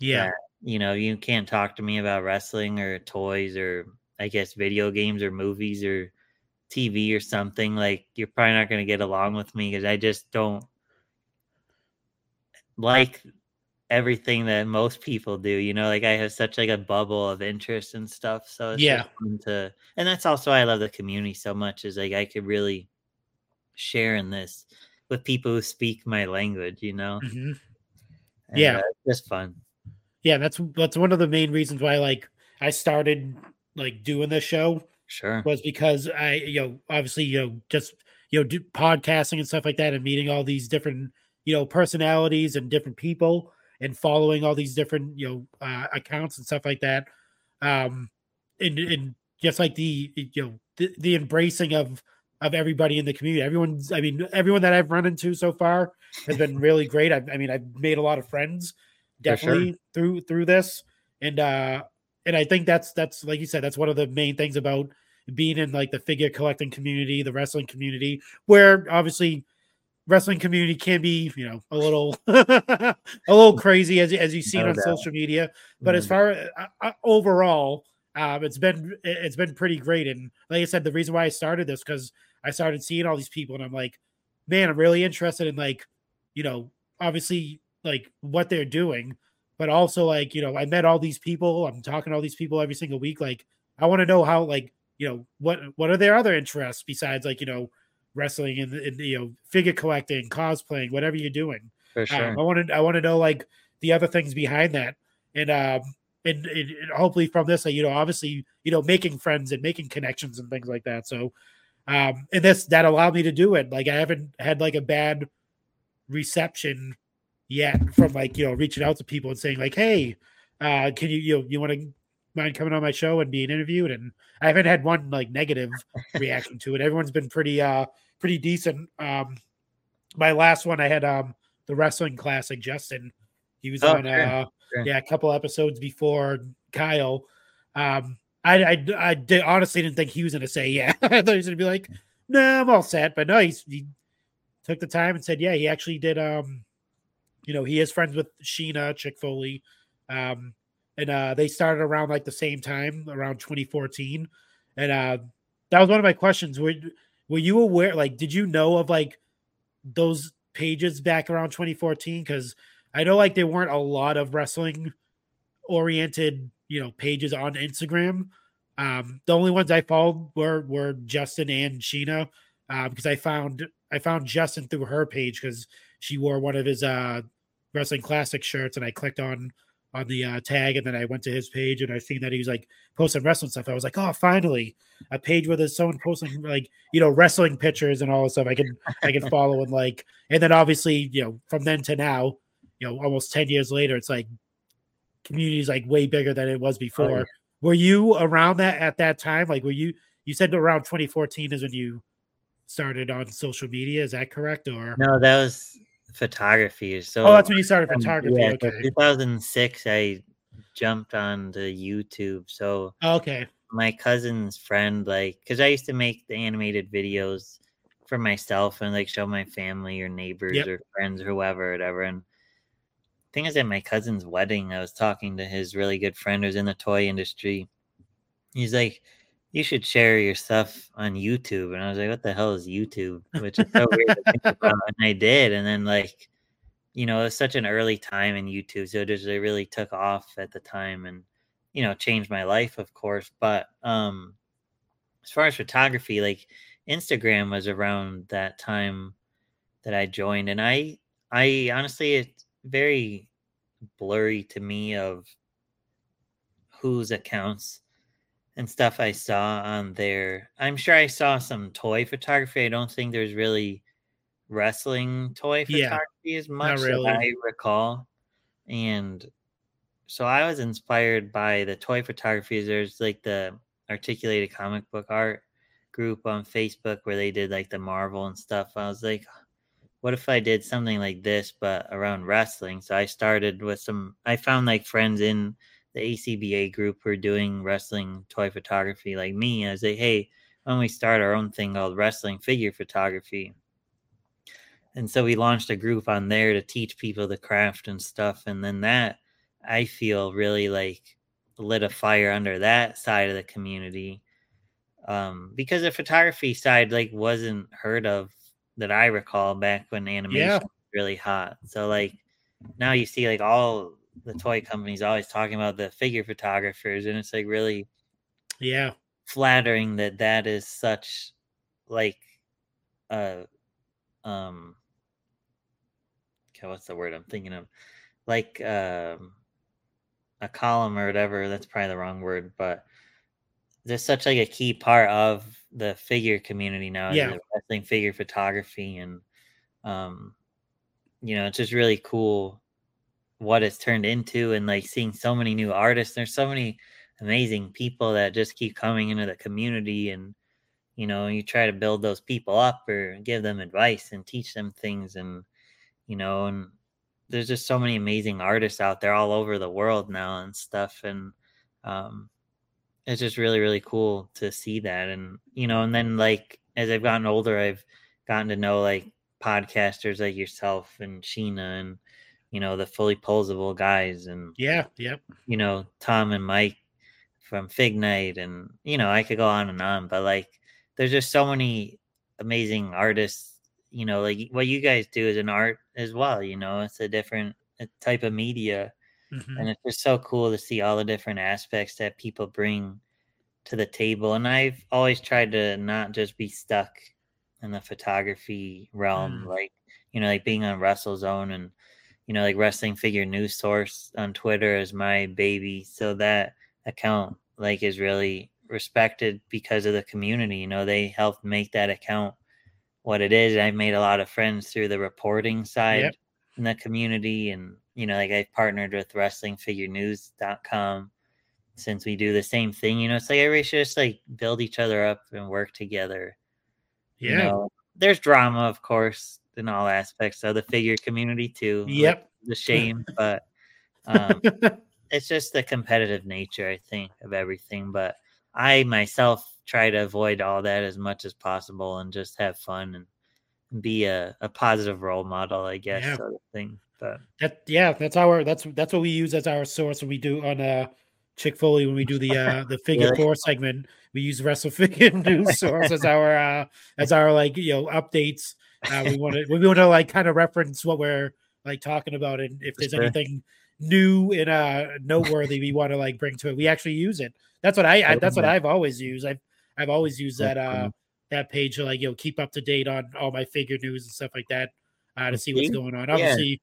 yeah. that, you know you can't talk to me about wrestling or toys or i guess video games or movies or tv or something like you're probably not going to get along with me because i just don't like everything that most people do you know like i have such like a bubble of interest and stuff so it's Yeah. fun to and that's also why i love the community so much is like i could really share in this with people who speak my language you know hmm And, Yeah. uh, it's just fun Yeah, that's that's one of the main reasons why like I started like doing this show sure was because I you know obviously you know just you know do podcasting and stuff like that and meeting all these different you know personalities and different people and following all these different you know uh, accounts and stuff like that. Um and, and just like the you know the, the embracing of of everybody in the community. Everyone's i mean everyone that i've run into so far has been <laughs> really great. I, I mean i've made a lot of friends For sure. definitely through through this. And uh and i think that's that's like you said that's one of the main things about being in like the figure collecting community the wrestling community where obviously wrestling community can be you know a little <laughs> a little <laughs> crazy as, as you've seen No on doubt. social media but as Mhm. far uh, uh, overall um it's been it- it's been pretty great and like i said the reason why i started this because i started seeing all these people and i'm like man i'm really interested in like you know obviously like what they're doing but also like you know i met all these people i'm talking to all these people every single week like i want to know how like you know what what are their other interests besides like you know wrestling and, and you know figure collecting cosplaying whatever you're doing for um, I want to I want to know like the other things behind that, and um and, and, and hopefully from this, like, you know, obviously you know making friends and making connections and things like that. So, um, and this that allowed me to do it. Like I haven't had like a bad reception yet from like you know reaching out to people and saying like, hey, uh, can you you know, you want to mind coming on my show and being interviewed? And I haven't had one like negative reaction to it. Everyone's been pretty uh pretty decent. Um, my last one I had um the wrestling classic Justin. He was Oh, on sure, uh sure. yeah, a couple episodes before Kyle. Um I I I did, honestly didn't think he was gonna say yeah. <laughs> I thought he was gonna be like, no, nah, I'm all set. But no, he's he took the time and said, yeah, he actually did um you know, he is friends with Sheena Chick Foley. Um and uh they started around like the same time, around 2014. And uh that was one of my questions. Were were you aware like did you know of like those pages back around 2014 because i know like there weren't a lot of wrestling oriented you know pages on instagram. Um the only ones i followed were were justin and sheena um because i found i found justin through her page because she wore one of his uh wrestling classic shirts and i clicked on on the uh, tag and then i went to his page and i seen that he was like posting wrestling stuff. I was like oh finally a page where there's someone posting like you know wrestling pictures and all this stuff i can i can <laughs> follow and like. And then obviously you know from then to now you know almost 10 years later it's like community is like way bigger than it was before. yeah. were you around that at that time? Like were you you said around 2014 is when you started on social media is that correct or? No that was photography so oh that's when you started um, photography yeah, okay. 2006 i jumped on to youtube so okay. my cousin's friend like because i used to make the animated videos for myself and like show my family or neighbors Yep. or friends or whoever whatever and thing is at my cousin's wedding i was talking to his really good friend who's in the toy industry. He's like you should share your stuff on youtube. And i was like what the hell is youtube? <laughs> Which is so weird to think about and i did and then like you know it was such an early time in youtube so it just it really took off at the time and you know changed my life of course but um as far as photography like instagram was around that time that i joined and i i honestly it's very blurry to me of whose accounts and stuff I saw on there. I'm sure I saw some toy photography. I don't think there's really wrestling toy Yeah, photography as much really. that I recall. And so I was inspired by the toy photography. There's like the articulated comic book art group on Facebook where they did like the Marvel and stuff. I was like, what if I did something like this but around wrestling? So I started with some I found like friends in the ACBA group who are doing wrestling toy photography like me. I was like, hey, why don't we start our own thing called wrestling figure photography? And so we launched a group on there to teach people the craft and stuff. And then that I feel really like lit a fire under that side of the community. Um, because the photography side like wasn't heard of that I recall back when animation Yeah. was really hot. So like now you see like all the toy companies always talking about the figure photographers and it's like really Yeah. flattering that that is such like uh um okay what's the word i'm thinking of like um a column or whatever that's probably the wrong word but there's such like a key part of the figure community now Yeah. wrestling figure photography and um you know it's just really cool what it's turned into and like seeing so many new artists there's so many amazing people that just keep coming into the community and you know you try to build those people up or give them advice and teach them things and you know and there's just so many amazing artists out there all over the world now and stuff and um it's just really really cool to see that and you know and then like as i've gotten older i've gotten to know like podcasters like yourself and sheena and you know the fully posable guys and Yeah. Yep. you know tom and mike from fig night and you know i could go on and on but like there's just so many amazing artists you know like what you guys do is an art as well you know it's a different uh, type of media Mhm. and it's just so cool to see all the different aspects that people bring to the table and i've always tried to not just be stuck in the photography realm Mm. like you know like being on wrestlezone and you know like wrestling figure news source on twitter is my baby so that account like is really respected because of the community you know they helped make that account what it is i've made a lot of friends through the reporting side Yep. in the community and you know like i've partnered with wrestlingfigurenews.com since we do the same thing you know it's like everybody should just like build each other up and work together Yeah. you know there's drama of course in all aspects of the figure community too like Yep. the shame <laughs> but um it's just the competitive nature i think of everything but i myself try to avoid all that as much as possible and just have fun and be a, a positive role model i guess Yeah. sort of thing but That yeah, that's our that's that's what we use as our source when we do on uh Chick Foley when we do the uh the <laughs> figure four segment. We use Wrestle Figure <laughs> News source as our uh as our like you know updates. Uh, we want to we want to like kind of reference what we're like talking about and if there's Sure. anything new and uh noteworthy we want to like bring to it. We actually use it. That's what I, I that's what I've always used. I've I've always used that uh that page to like you know keep up to date on all my figure news and stuff like that uh, to see what's going on. Yeah. Obviously,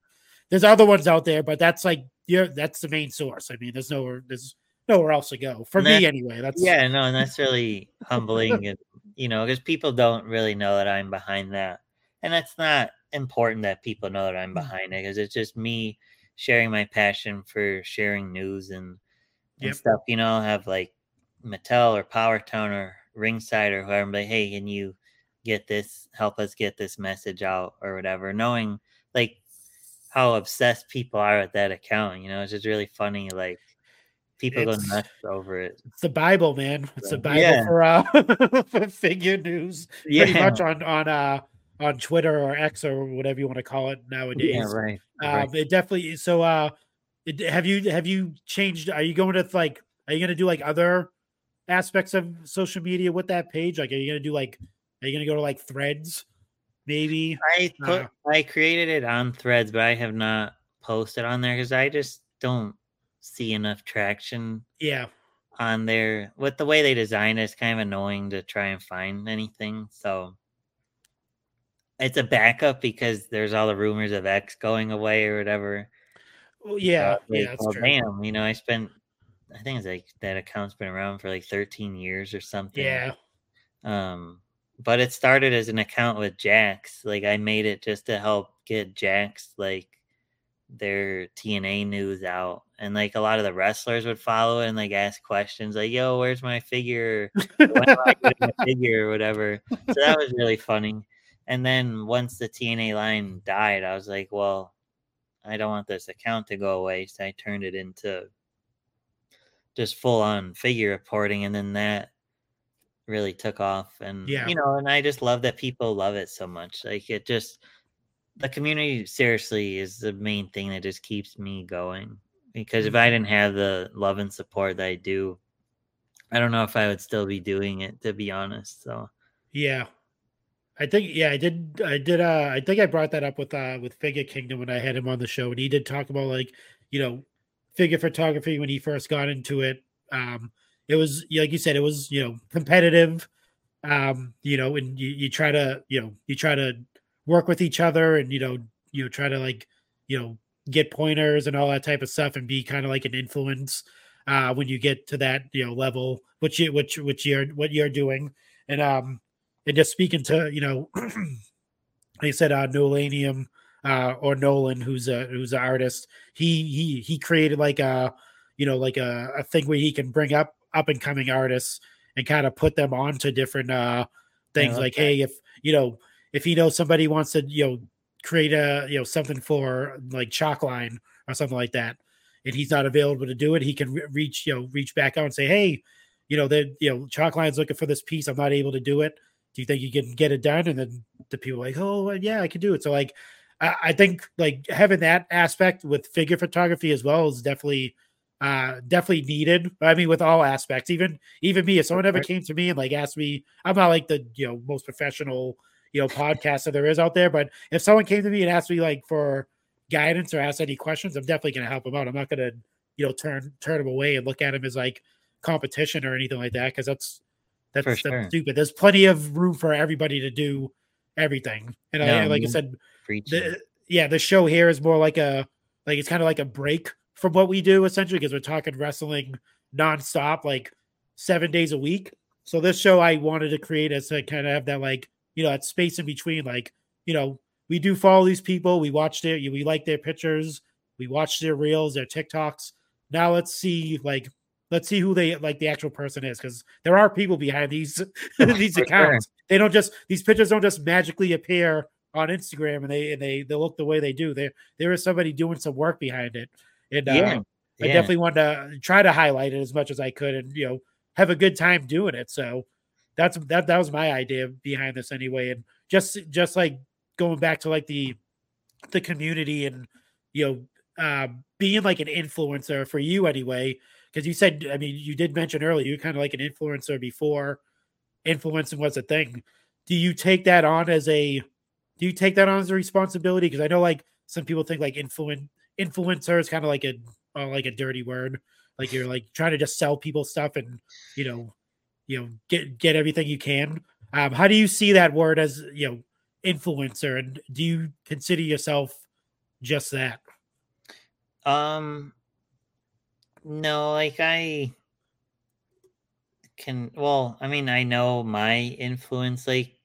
there's other ones out there, but that's like you're that's the main source. I mean, there's nowhere there's nowhere else to go for And me that- anyway. That's yeah no and that's really humbling and you know because people don't really know that i'm behind that and it's not important that people know that i'm Mm. behind it because it's just me sharing my passion for sharing news and and Yep. stuff you know I'll have like mattel or Power powertown or ringside or whoever like hey can you get this help us get this message out or whatever knowing like how obsessed people are with that account you know it's just really funny like people It's- go nuts over it it's the Bible, man. It's the Bible yeah. for uh <laughs> figure news. Pretty much on on uh on Twitter or X or whatever you want to call it nowadays. yeah right, right. Um, it definitely. So, uh, it, have you have you changed? Are you going to like? Are you going to do like other aspects of social media with that page? Like, are you going to do like? Are you going to go to like Threads? Maybe. I put Uh, I created it on Threads, but I have not posted on there because I just don't see enough traction Yeah. on there. With the way they design it, it's kind of annoying to try and find anything. So it's a backup because there's all the rumors of X going away or whatever. Well, yeah. Yeah. like, That's well, damn, you know, I spent I think it's like that account's been around for like 13 years or something. Yeah. Um, but it started as an account with Jakks. Like I made it just to help get Jakks like their TNA news out. And like a lot of the wrestlers would follow it and like ask questions like, yo, where's my figure? When am I getting a <laughs> figure or whatever? So that was really funny. And then once the TNA line died, I was like, well, I don't want this account to go away. So I turned it into just full on figure reporting. And then that really took off. And, Yeah. you know, and I just love that people love it so much. Like it just, the community seriously is the main thing that just keeps me going. Because if I didn't mm-hmm. have the love and support that I do, I don't know if I would still be doing it, to be honest. So, Yeah. I think yeah, I did I did uh I think I brought that up with uh with Figure Kingdom when I had him on the show and he did talk about like, you know, figure photography when he first got into it. Um it was like you said, it was, you know, competitive. Um, you know, and you, you try to, you know, you try to work with each other and you know, you know, try to like, you know, get pointers and all that type of stuff and be kind of like an influence uh when you get to that, you know, level, which you which which you're what you're doing. And um and just speaking to you know <clears throat> they said uh nolanium uh or nolan who's a who's an artist he he he created like a you know like a, a thing where he can bring up up and coming artists and kind of put them onto different uh things like okay. hey if you know if he knows somebody wants to you know create a you know something for like chalkline or something like that and he's not available to do it he can re- reach you know reach back out and say hey you know that you know chalk chalkline's looking for this piece i'm not able to do it do you think you can get it done? And then the people are like, oh yeah, I can do it. So like, I, I think like having that aspect with figure photography as well is definitely, uh, definitely needed. I mean, with all aspects, even even me, if someone ever came to me and like asked me, I'm not like the you know most professional you know podcaster there is out there, but if someone came to me and asked me like for guidance or asked any questions, I'm definitely going to help them out. I'm not going to you know turn turn them away and look at them as like competition or anything like that because that's that's, that's sure. stupid. There's plenty of room for everybody to do everything. And I, like I said, the, yeah, the show here is more like a like it's kind of like a break from what we do essentially because we're talking wrestling nonstop, like seven days a week. So this show I wanted to create as to kind of have that like you know that space in between, like you know we do follow these people, we watch their we like their pictures, we watch their reels, their TikToks. Now let's see like let's see who they like the actual person is because there are people behind these <laughs> these For sure. accounts. They don't just these pictures don't just magically appear on Instagram and they and they they look the way they do. There there is somebody doing some work behind it. And uh, yeah. I definitely wanted to try to highlight it as much as I could and you know have a good time doing it. So that's that that was my idea behind this anyway. And just just like going back to like the the community and you know uh, being like an influencer for you anyway. Because you said, I mean, you did mention earlier you're kind of like an influencer before influencing was a thing. Do you take that on as a do you take that on as a responsibility? Because I know like some people think like influen influencer is kind of like a uh, like a dirty word. Like you're like trying to just sell people stuff and you know, you know, get get everything you can. Um, how do you see that word as you know influencer, and do you consider yourself just that? Um, no, like I can. Well, I mean, I know my influence. Like,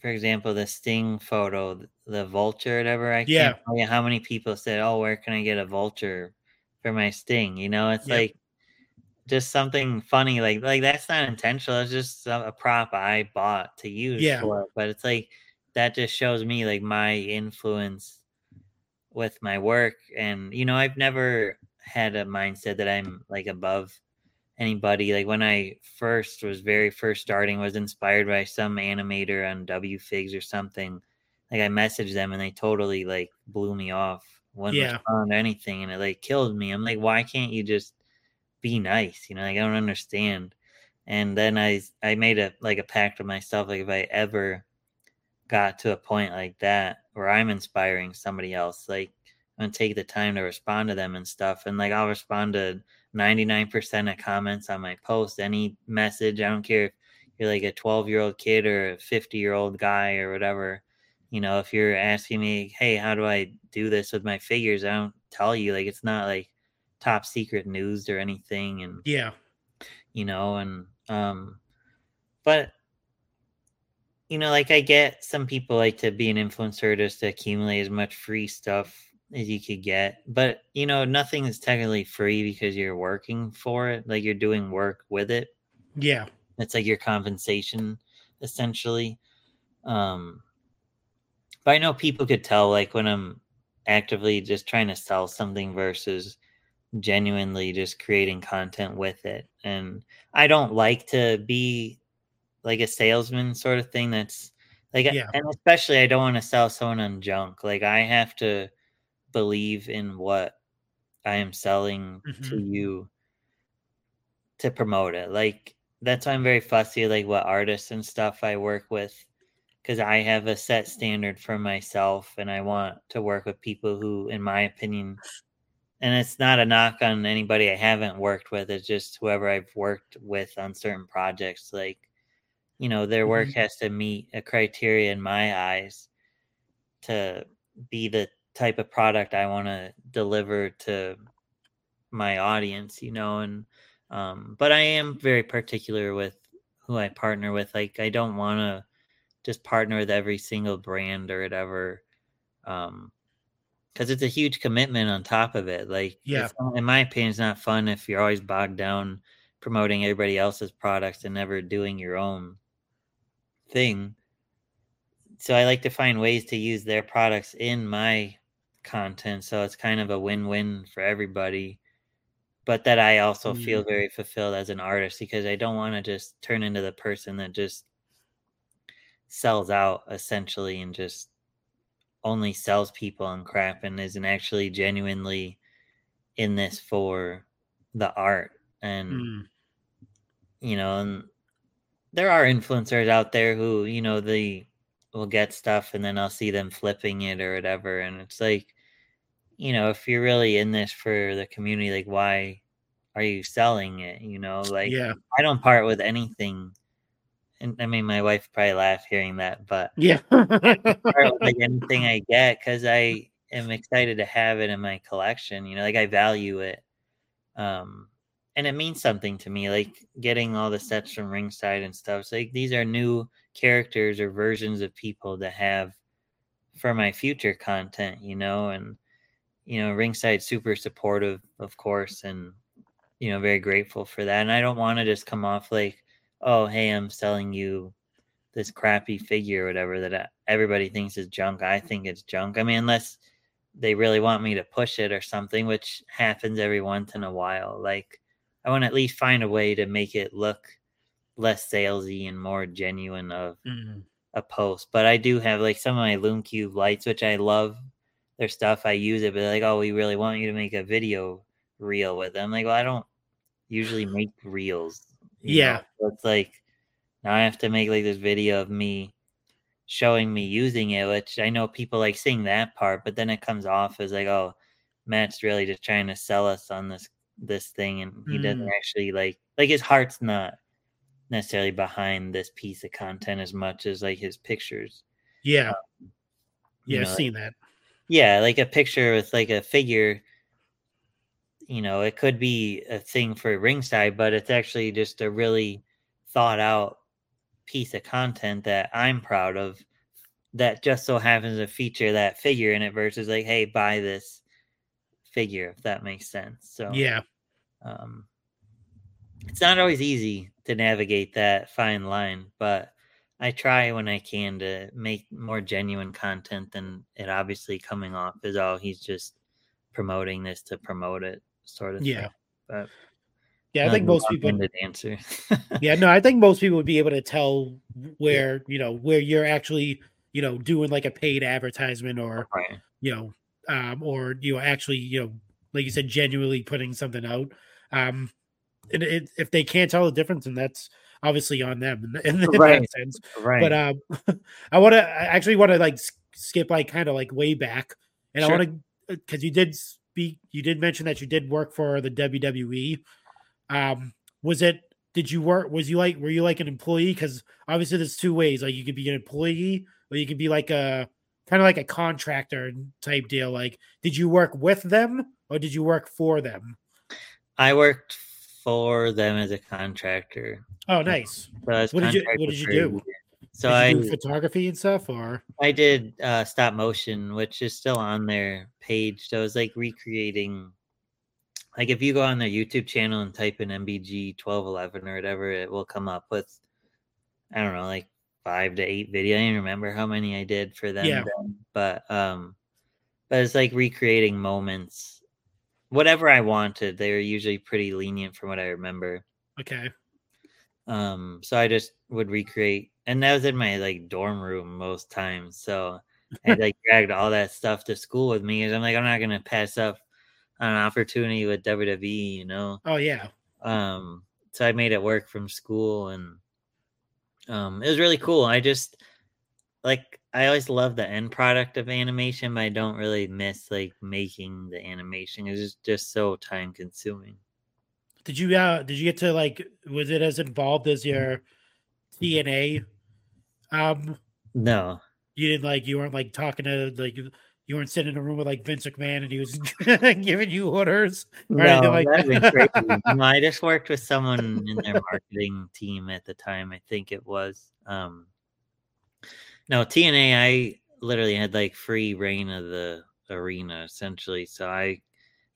for example, the Sting photo, the vulture, whatever. I Yeah. can't tell you how many people said, "Oh, where can I get a vulture for my Sting?" You know, it's like just something funny. Like, like that's not intentional. It's just a, a prop I bought to use Yeah. for it. But it's like that just shows me like my influence with my work and you know i've never had a mindset that i'm like above anybody. Like when i first was very first starting was inspired by some animator on wfigs or something. Like i messaged them and they totally like blew me off. Wouldn't Yeah. respond to anything and it like killed me. I'm like why can't you just be nice? You know like i don't understand. And then i i made a like a pact with myself like if i ever got to a point like that where I'm inspiring somebody else, like I'm take the time to respond to them and stuff. And like I'll respond to 99% of comments on my post, any message. I don't care if you're like a 12 year old kid or a 50 year old guy or whatever. You know, if you're asking me, hey, how do I do this with my figures? I don't tell you. Like it's not like top secret news or anything and Yeah. you know and um but you know like i get some people like to be an influencer just to accumulate as much free stuff as you could get but you know nothing is technically free because you're working for it like you're doing work with it Yeah. it's like your compensation essentially um but i know people could tell like when i'm actively just trying to sell something versus genuinely just creating content with it and i don't like to be like a salesman sort of thing that's like Yeah. and especially i don't want to sell someone on junk like i have to believe in what i am selling to Mhm. you to promote it like that's why i'm very fussy like what artists and stuff i work with because i have a set standard for myself and i want to work with people who in my opinion and it's not a knock on anybody i haven't worked with it's just whoever i've worked with on certain projects like you know their work has to meet a criteria in my eyes to be the type of product i want to deliver to my audience you know and um but i am very particular with who i partner with like i don't want to just partner with every single brand or whatever um because it's a huge commitment on top of it like Yeah. in my opinion it's not fun if you're always bogged down promoting everybody else's products and never doing your own thing so i like to find ways to use their products in my content so it's kind of a win-win for everybody but that i also feel Mm. very fulfilled as an artist because i don't want to just turn into the person that just sells out essentially and just only sells people and crap and isn't actually genuinely in this for the art and Mm. you know and there are influencers out there who you know they will get stuff and then i'll see them flipping it or whatever and it's like you know if you're really in this for the community like why are you selling it you know like Yeah. i don't part with anything and i mean my wife probably laughed hearing that but Yeah. part with like <laughs> anything i get because i am excited to have it in my collection you know like i value it um and it means something to me like getting all the sets from ringside and stuff it's like these are new characters or versions of people to have for my future content you know and you know ringside super supportive of course and you know very grateful for that and i don't want to just come off like oh hey i'm selling you this crappy figure or whatever that uh, everybody thinks is junk i think it's junk i mean unless they really want me to push it or something which happens every once in a while like i want to at least find a way to make it look less salesy and more genuine of Mm. a post. But I do have like some of my Lume Cube lights, which I love their stuff. I use it, but they're like, oh, we really want you to make a video reel with them. Like, well, I don't usually <sighs> make reels. Yeah. So it's like now I have to make like this video of me showing me using it, which I know people like seeing that part, but then it comes off as like, oh, Matt's really just trying to sell us on this this thing and he doesn't Mm. actually like like his heart's not necessarily behind this piece of content as much as like his pictures. Yeah. you Yeah. I've know, seen that. Yeah, like a picture with like a figure, you know, it could be a thing for ringside, but it's actually just a really thought out piece of content that I'm proud of that just so happens to feature that figure in it versus like, hey, buy this figure, if that makes sense. So Yeah. um, it's not always easy to navigate that fine line, but I try when I can to make more genuine content than it obviously coming off as all he's just promoting this to promote it sort of Yeah. thing. But Yeah. I think most people. answer. Yeah. No, I think most people would be able to tell <laughs> where, you know, where you're actually, you know, doing like a paid advertisement or, right. you know, um, or you know, actually, you know, like you said, genuinely putting something out. Um, and it, if they can't tell the difference, and that's obviously on them in, in <laughs> Right. that sense. Right. But um, <laughs> I want to, I actually want to like skip like kind of like way back, and Sure. I want to because you did speak, you did mention that you did work for the WWE. Um, was it? Did you work? Was you like? Were you like an employee? Because obviously, there's two ways. Like you could be an employee, or you could be like a kind of like a contractor type deal. Like, did you work with them or did you work for them? I worked for them as a contractor. Oh, nice. So I What did you- what did you do? So Did I you do photography and stuff, or I did uh, stop motion, which is still on their page. So I was like recreating, like if you go on their YouTube channel and type in MBG twelve eleven or whatever, it will come up with, I don't know, like five to eight video. I don't even remember how many I did for them, Yeah. then, but um, but it's like recreating moments, whatever I wanted. They were usually pretty lenient from what I remember. okay? Um, so I just would recreate, and that was in my like dorm room most times. So I <laughs> like dragged all that stuff to school with me, because I'm like, I'm not gonna pass up an opportunity with WWE, you know. Oh yeah, Um, so I made it work from school, and um, it was really cool. I just like I always love the end product of animation, but I don't really miss like making the animation. It's just just so time consuming. did you uh did you get to like was it as involved as your TNA? Um, No, you didn't like you weren't like talking to like you weren't sitting in a room with like Vince McMahon and he was <laughs> giving you orders. No, like crazy. <laughs> no, I just worked with someone in their marketing team at the time. I think it was. Um, no, TNA. I literally had like free reign of the arena essentially. So I,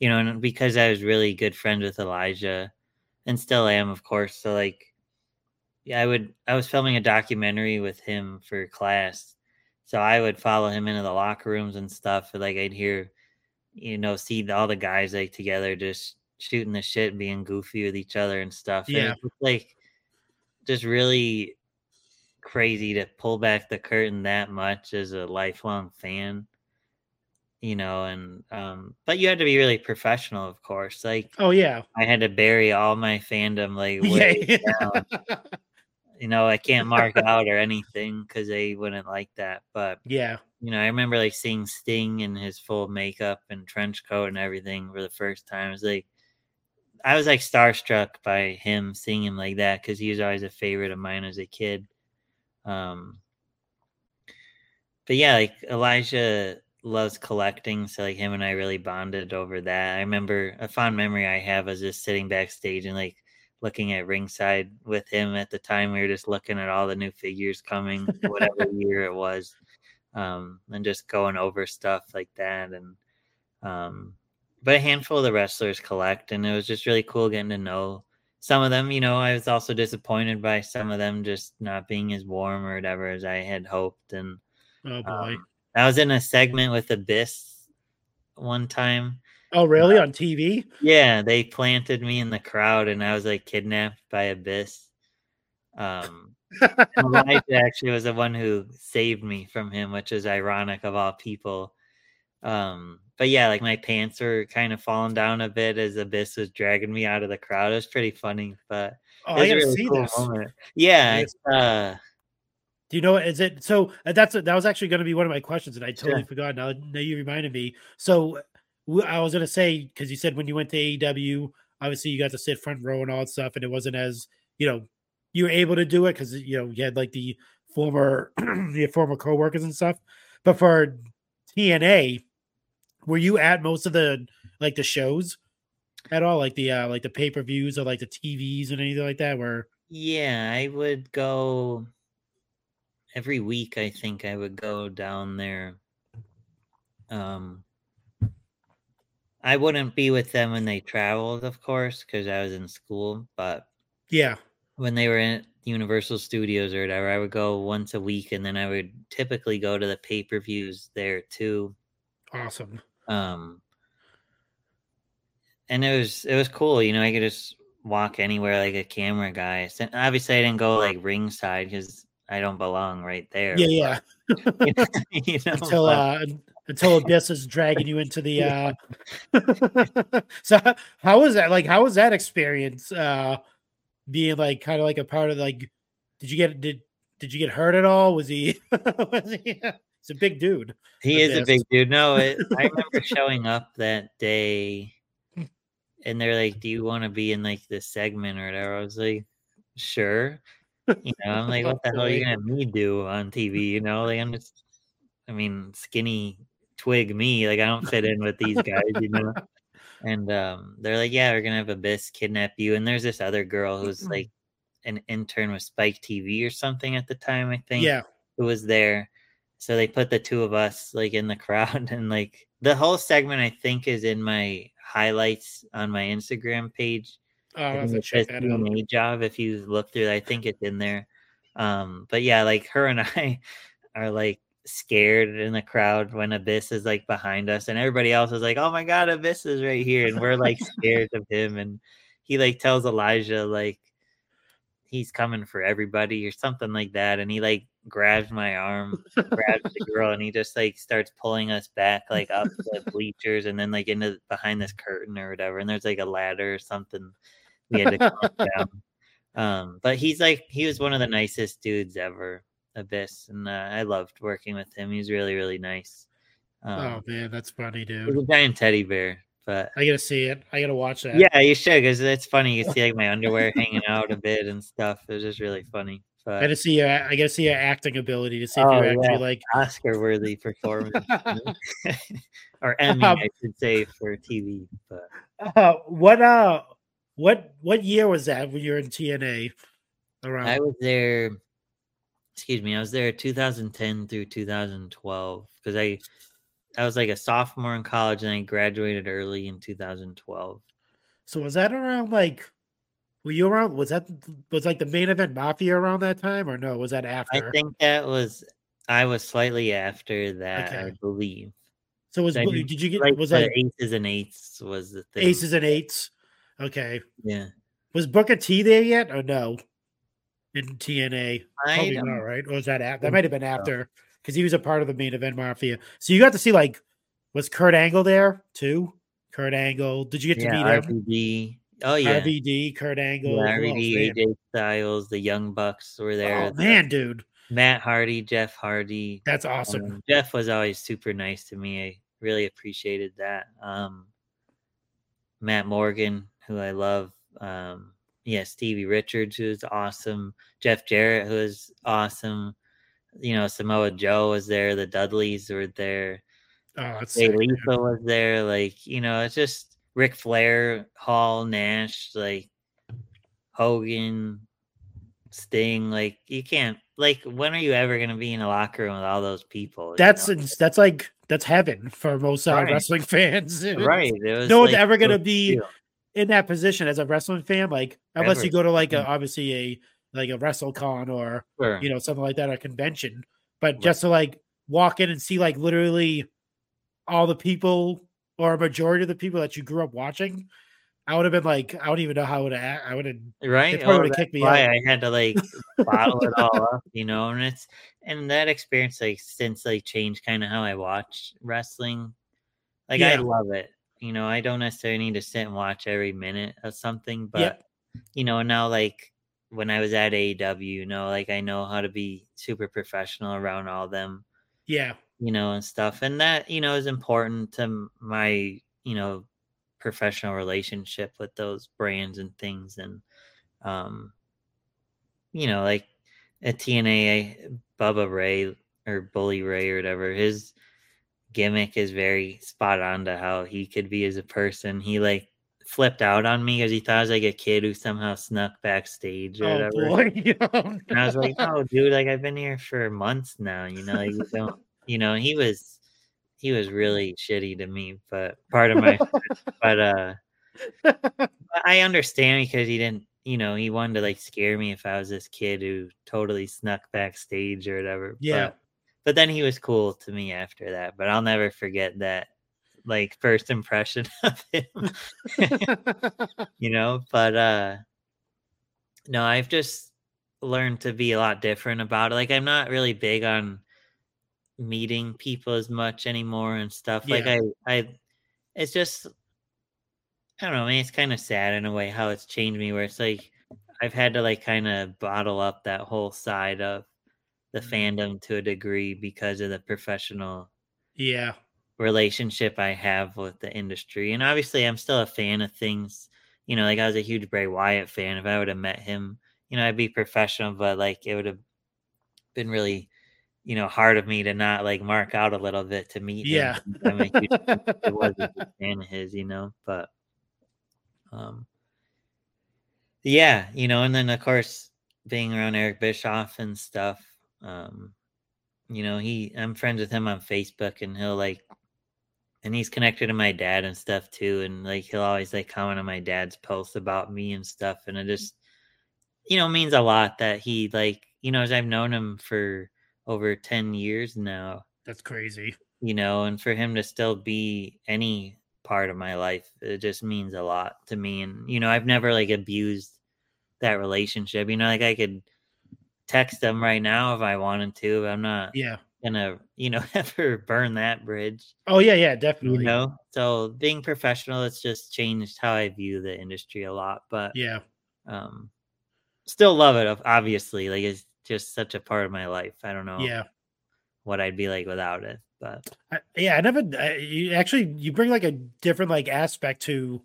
you know, and because I was really good friends with Elijah, and still am, of course. So like, yeah, I would. I was filming a documentary with him for class, so I would follow him into the locker rooms and stuff. Like I'd hear you know, see all the guys like together just shooting the shit, being goofy with each other and stuff. And Yeah. just, like just really crazy to pull back the curtain that much as a lifelong fan. You know, and um, but you had to be really professional, of course. Like Oh yeah, I had to bury all my fandom, like <laughs> yeah. down. You know, I can't mark out or anything because they wouldn't like that. But yeah. you know, I remember like seeing Sting in his full makeup and trench coat and everything for the first time. It was like I was like starstruck by him seeing him like that because he was always a favorite of mine as a kid. Um, but yeah, like Elijah loves collecting, so like him and I really bonded over that. I remember a fond memory I have was just sitting backstage and like looking at ringside with him at the time. We were just looking at all the new figures coming, whatever <laughs> year it was um, and just going over stuff like that. And um, but a handful of the wrestlers collect, and it was just really cool getting to know some of them. You know, I was also disappointed by some of them just not being as warm or whatever as I had hoped. And Oh boy. um, I was in a segment with Abyss one time. oh really? On TV? Yeah, they planted me in the crowd, and I was like kidnapped by Abyss. Um, <laughs> Elijah actually was the one who saved me from him, which is ironic of all people. Um, but yeah, like my pants were kind of falling down a bit as Abyss was dragging me out of the crowd. It was pretty funny, but Oh, I gotta really see cool this. moment. Yeah, it's, uh, Do you know is it so uh, that's that was actually going to be one of my questions and I totally Sure. forgot now now you reminded me. So I was going to say because you said when you went to AEW, obviously you got to sit front row and all that stuff, and it wasn't as you know you were able to do it because you know you had like the former <clears throat> your former coworkers and stuff. But for TNA, were you at most of the like the shows at all, like the uh like the pay per views or like the TVs and anything like that? Where yeah, I would go every week. I think I would go down there. Um, I wouldn't be with them when they traveled, of course, because I was in school. But yeah, when they were in Universal Studios or whatever, I would go once a week, and then I would typically go to the pay per views there too. awesome. Um, and it was it was cool, you know. I could just walk anywhere like a camera guy. So obviously, I didn't go like ringside because I don't belong right there. Yeah, yeah. <laughs> <laughs> you know, until uh until Abyss is dragging you into the <laughs> uh so how was that like how was that experience uh being like kind of like a part of like did you get did did you get hurt at all was he was he a big dude He is a big dude. No, it, <laughs> I remember showing up that day, and they're like, "Do you want to be in like this segment or whatever?" I was like, "Sure." You know, I'm like, <laughs> "What the hell are you gonna have me do on TV?" You know, like I'm just, I mean, skinny twig me. Like I don't fit in with these guys. You know. and um, they're like, "Yeah, we're gonna have Abyss kidnap you." And there's this other girl who's like an intern with Spike TV or something at the time, I think. Yeah. Who was there. So they put the two of us like in the crowd <laughs> and like the whole segment I think is in my highlights on my Instagram page. Oh, And to check that out. Job if you look through I think it's in there. Um, but yeah, like her and <laughs> I are like scared in the crowd when Abyss is like behind us, and everybody else is like, "Oh my god, Abyss is right here," and we're like <laughs> scared of him. And he like tells Elijah like he's coming for everybody or something like that, and he like grabs my arm, grabs the <laughs> girl, and he just like starts pulling us back like up the bleachers, and then like into behind this curtain or whatever. And there's like a ladder or something we had to climb down. Um, but he's like he was one of the nicest dudes ever, Abyss, and uh, I loved working with him. He's really really nice. Um, oh man, that's funny, he's dude. a giant teddy bear, but I gotta see it. I gotta watch that. yeah, you should because it's funny. You see like my underwear <laughs> hanging out a bit and stuff. It was just really funny. But I gotta see your I gotta see your acting ability to see if Oh, you actually yeah. like Oscar worthy performance, <laughs> <laughs> or Emmy, Um, I should say, for TV. But uh, what uh what what year was that when you were in TNA around I was there. Excuse me, I was there 2010 through 2012 because I I was like a sophomore in college and I graduated early in 2012. so was that around like were you around was that was like the main event mafia around that time or no was that after I think that was I was slightly after that, I believe. so was I didn't you get Like was that aces and eights was the thing. aces and eights okay Yeah, was Booker T there yet or no in TNA I Probably don't- right? Or was that after? That might have been so. Because he was a part of the main event mafia. So you got to see like, was Kurt Angle there too? Kurt Angle. Did you get to yeah, meet him? RVD. Oh yeah, RVD, Kurt Angle. yeah, RVD? AJ Styles, the Young Bucks were there. Oh the- man, dude, Matt Hardy, Jeff Hardy. that's awesome. Um, Jeff was always super nice to me. I really appreciated that. Um, Matt Morgan, who I love. Um, yeah, Stevie Richards, who was awesome. Jeff Jarrett, who was awesome. You know, Samoa Joe was there. The Dudleys were there. oh, Jay. Lethal was there. Like, you know, it's just Ric Flair, Hall, Nash, like Hogan, Sting. Like, you can't. Like, when are you ever going to be in a locker room with all those people? you That's know? that's like that's heaven for most uh, Right. wrestling <laughs> fans. right. It was No one's like ever gonna be cute. in that position as a wrestling fan, like unless Ever. you go to like a Mm. obviously a like a WrestleCon or Sure. you know something like that, a convention. But Right. just to like walk in and see like literally all the people or a majority of the people that you grew up watching, I would have been like, I don't even know how I would have. I would have. right? probably Oh, would've kicked me why out. I had to like bottle it all up, you know. And it's and that experience like since like changed kind of how I watch wrestling. Like I love it. You know, I don't necessarily need to sit and watch every minute of something, but Yep. you know, now like when I was at AEW, you know, like I know how to be super professional around all them Yeah, you know, and stuff. And that, you know, is important to my, you know, professional relationship with those brands and things. And, um, you know, like at TNA, Bubba Ray or Bully Ray or whatever, his gimmick is very spot on to how he could be as a person. He like flipped out on me because he thought I was like a kid who somehow snuck backstage or oh whatever. boy. <laughs> And I was like, "Oh, dude, like I've been here for months now. You know, like you don't, you know." He was, he was really shitty to me, but part of my, <laughs> but uh, I understand because he didn't, you know, he wanted to like scare me if I was this kid who totally snuck backstage or whatever. Yeah. But, but then he was cool to me after that. But I'll never forget that, like first impression <laughs> of him. <laughs> You know but uh no i've just learned to be a lot different about it like i'm not really big on meeting people as much anymore and stuff like i i it's just i don't know I mean, it's kind of sad in a way how it's changed me where it's like i've had to like kind of bottle up that whole side of the Mm-hmm. fandom to a degree because of the professional yeah, relationship I have with the industry. And obviously, I'm still a fan of things. You know, like I was a huge Bray Wyatt fan. If I would have met him, you know, I'd be professional, but like it would have been really, you know, hard of me to not like mark out a little bit to meet Yeah. him. I'm a <laughs> it was a fan of his, you know, but um yeah, you know, and then of course being around Eric Bischoff and stuff, um, you know, he I'm friends with him on Facebook and he'll like and he's connected to my dad and stuff too. And like he'll always like comment on my dad's posts about me and stuff. And it mm-hmm. just you know means a lot that he like, you know, as I've known him for over 10 years now, That's crazy. you know, and for him to still be any part of my life, it just means a lot to me. And, you know, I've never like abused that relationship. You know, like I could text him right now if I wanted to, but I'm not Yeah. Gonna, you know, <laughs> ever burn that bridge, Oh yeah, yeah, you definitely. know? So being professional, it's just changed how I view the industry a lot. But Yeah. um still love it obviously. Like it's just such a part of my life. I don't know Yeah. what I'd be like without it. But I, yeah, I never. I, you actually you bring like a different like aspect to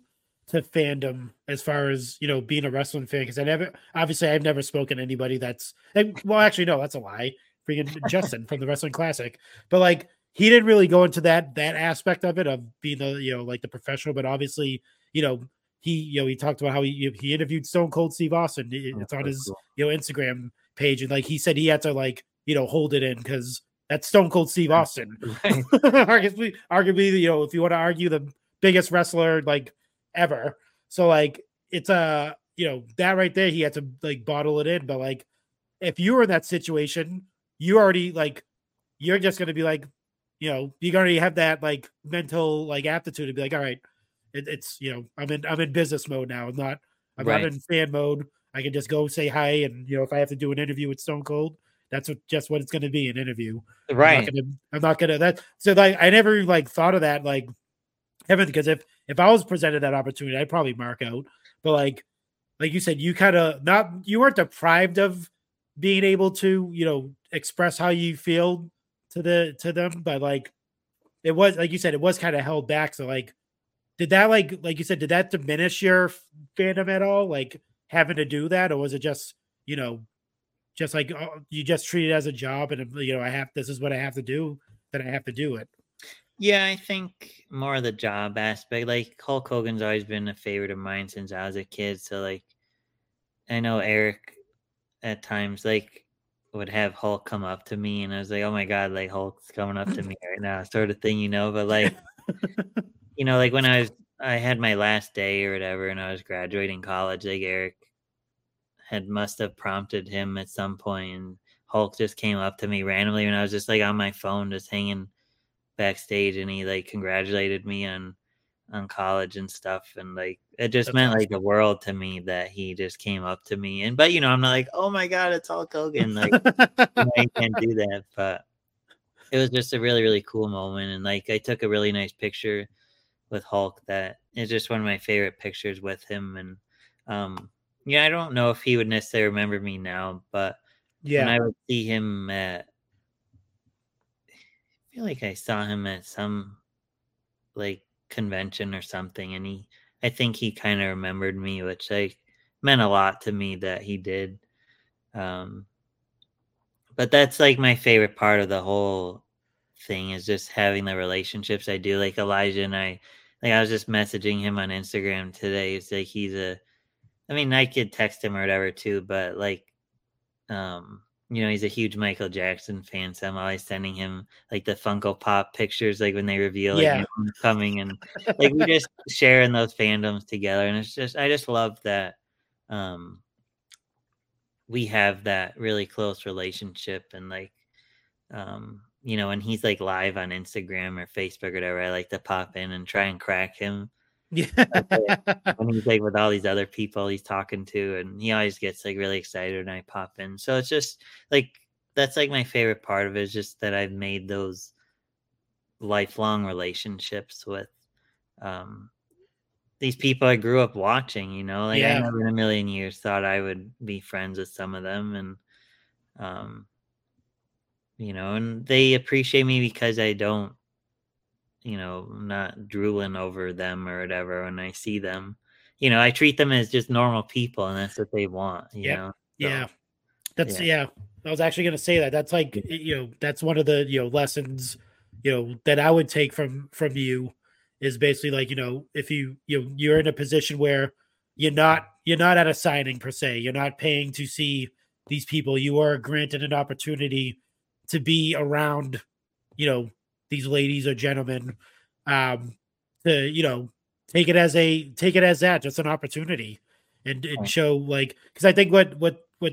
to fandom as far as you know being a wrestling fan because I never obviously I've never spoken to anybody that's and, well actually no that's a lie freaking Justin from the Wrestling Classic but like he didn't really go into that that aspect of it of being the you know like the professional but obviously you know he you know he talked about how he he interviewed Stone Cold Steve Austin It- it's that's on his cool. you know Instagram page and like he said he had to like you know hold it in because that's Stone Cold Steve Austin Right. <laughs> arguably, arguably, you know, if you want to argue the biggest wrestler like ever. So like it's uh, you know, that right there, he had to like bottle it in. But like if you were in that situation, you already like you're just gonna be like, you know, you already have that like mental like aptitude to be like, all right, it, it's you know, I'm in I'm in business mode now. I'm not I'm Right. not in fan mode. I can just go say hi and you know, if I have to do an interview with Stone Cold, that's what just what it's gonna be, an interview. I'm right. not gonna, I'm not gonna that so like I never like thought of that like heaven because if if I was presented that opportunity, I'd probably mark out. But like like you said, you kind of not you weren't deprived of being able to, you know, express how you feel to the to them, but like it was like you said, it was kind of held back. So like did that like like you said, did that diminish your fandom at all? Like having to do that, or was it just, you know, just like oh, you just treat it as a job and you know, I have this is what I have to do, then I have to do it. Yeah, I think more of the job aspect. Like Hulk Hogan's always been a favorite of mine since I was a kid. So like I know Eric at times like would have Hulk come up to me and I was like, Oh my god, like Hulk's coming up to me right now, sort of thing, you know. But like <laughs> you know, like when I was I had my last day or whatever and I was graduating college, like Eric had must have prompted him at some point and Hulk just came up to me randomly when I was just like on my phone just hanging backstage and he like congratulated me on on college and stuff and like it just That's meant like the world to me that he just came up to me and but you know I'm not like oh my god it's Hulk Hogan like i can't do that <laughs> but it was just a really really cool moment and like I took a really nice picture with Hulk that is just one of my favorite pictures with him and um yeah I don't know if he would necessarily remember me now but when yeah, I would see him at, I feel like I saw him at some like convention or something, and he, I think he kind of remembered me, which like meant a lot to me that he did. Um, but that's like my favorite part of the whole thing is just having the relationships I do. Like Elijah and I, like I was just messaging him on Instagram today. It's like he's a, I mean, I could text him or whatever too, but like um you know he's a huge michael jackson fan so i'm always sending him like the funko pop pictures like when they reveal like Yeah. new ones coming and <laughs> like we just share in those fandoms together and it's just i just love that um we have that really close relationship and like um you know when he's like live on instagram or facebook or whatever i like to pop in and try and crack him yeah. <laughs> when he's like with all these other people he's talking to and he always gets like really excited when I pop in. So it's just like that's like my favorite part of it is just that I've made those lifelong relationships with um these people I grew up watching, you know, like Yeah. I never in a million years thought I would be friends with some of them and um you know, and they appreciate me because I don't you know, not drooling over them or whatever when I see them. You know, I treat them as just normal people and that's what they want, you Yep. know. So, Yeah. That's yeah. yeah. I was actually going to say that. That's like you know that's one of the you know lessons you know that I would take from from you is basically like you know if you you know, you're in a position where you're not you're not at a signing per se you're not paying to see these people you are granted an opportunity to be around you know these ladies or gentlemen um to you know take it as a take it as that just an opportunity and, and show like because i think what what what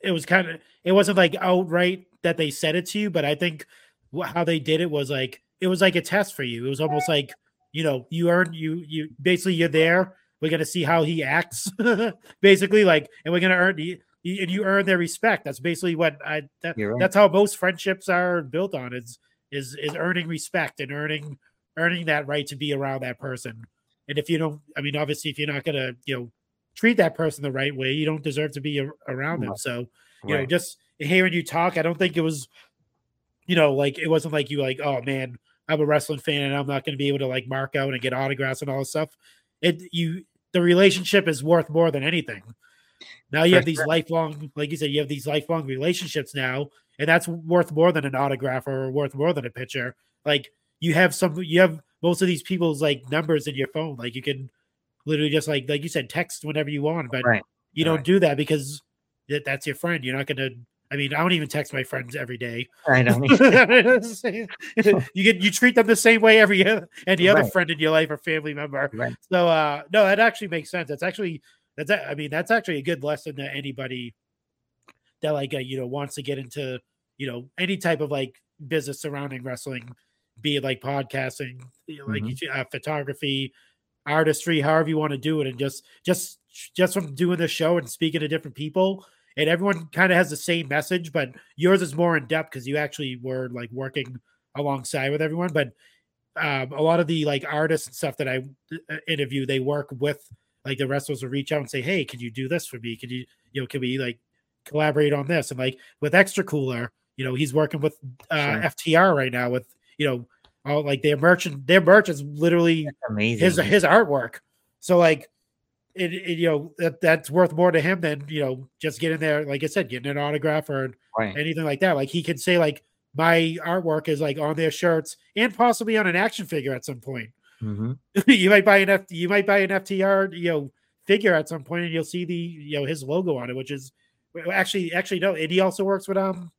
it was kind of it wasn't like outright that they said it to you but i think how they did it was like it was like a test for you. It was almost like you know you earn you you basically you're there we're gonna see how he acts <laughs> basically like and we're gonna earn you and you earn their respect. That's basically what i that, right. that's how most friendships are built on. Is is is earning respect and earning earning that right to be around that person. And if you don't i mean obviously if you're not gonna you know treat that person the right way you don't deserve to be around them. So you right. know just hearing you talk i don't think it was you know like it wasn't like you like oh man i'm a wrestling fan and i'm not going to be able to like mark out and get autographs and all this stuff. It you the relationship is worth more than anything. Now you have these lifelong like you said you have these lifelong relationships now and that's worth more than an autograph or worth more than a picture like you have some you have most of these people's like numbers in your phone like you can literally just like like you said text whenever you want but right. you don't right. do that because that, that's your friend you're not going to I mean, I don't even text my friends every day. I don't. <laughs> you get you treat them the same way every any other friend in your life or family member. Right. So, uh, no, that actually makes sense. That's actually that's I mean that's actually a good lesson to anybody that like uh, you know wants to get into you know any type of like business surrounding wrestling, be it like podcasting, like mm-hmm. uh, photography, artistry, however you want to do it, and just just just from doing the show and speaking to different people and everyone kind of has the same message, but yours is more in depth because you actually were like working alongside with everyone. But um, a lot of the like artists and stuff that I uh, interview, they work with like the wrestlers will reach out and say, "Hey, can you do this for me? Can you, you know, can we like collaborate on this?" And like with Extra Cooler, you know, he's working with uh, sure. FTR right now with you know all like their merchant, their merch is literally his his artwork. So like it, it, you know that that's worth more to him than you know just getting there like i said getting an autograph or right. anything like that like he can say like my artwork is like on their shirts and possibly on an action figure at some point mm-hmm. <laughs> you might buy an F, you might buy an ftr you know figure at some point and you'll see the you know his logo on it which is actually actually no and he also works with um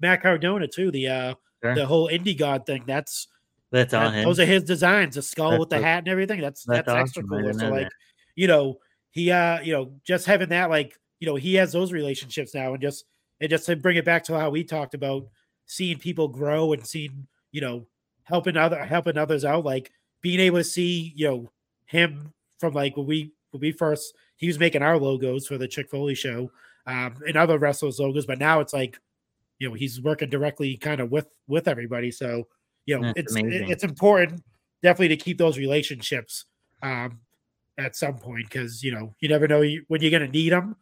matt cardona too the uh sure. the whole indie god thing that's that's on him. Those are his designs, the skull that's with the hat and everything. That's that's, that's awesome. extra cool. So like, that you know, he uh, you know, just having that like, you know, he has those relationships now and just and just to bring it back to how we talked about seeing people grow and seeing, you know, helping other helping others out, like being able to see, you know, him from like when we when we first he was making our logos for the Chick Foley show, um, and other wrestlers logos, but now it's like, you know, he's working directly kind of with with everybody. So, you know, That's it's amazing. it's important definitely to keep those relationships um, at some point because you know you never know when you're going to need them,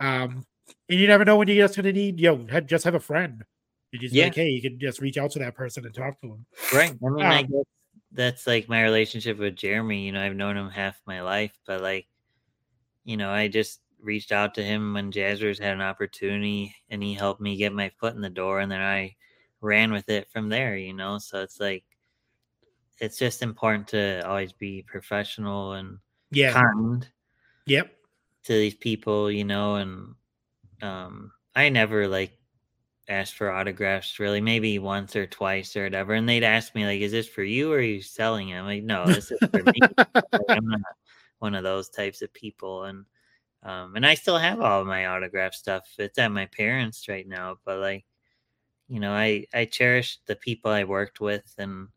um, and you never know when you're just going to need you know just have a friend. You just yeah. like, hey, you can just reach out to that person and talk to them. Right. I mean, um, I guess that's like my relationship with Jeremy. You know, I've known him half my life, but like, you know, I just reached out to him when Jazzwares had an opportunity, and he helped me get my foot in the door, and then I ran with it from there. You know, so it's like it's just important to always be professional and yeah. kind yep. to these people you know? And um i never like asked for autographs really maybe once or twice or whatever and they'd ask me like is this for you or are you selling it? I'm like no this is for me. <laughs> I'm not one of those types of people and um and i still have all of my autograph stuff. It's at my parents right now but like you know i i cherish the people i worked with and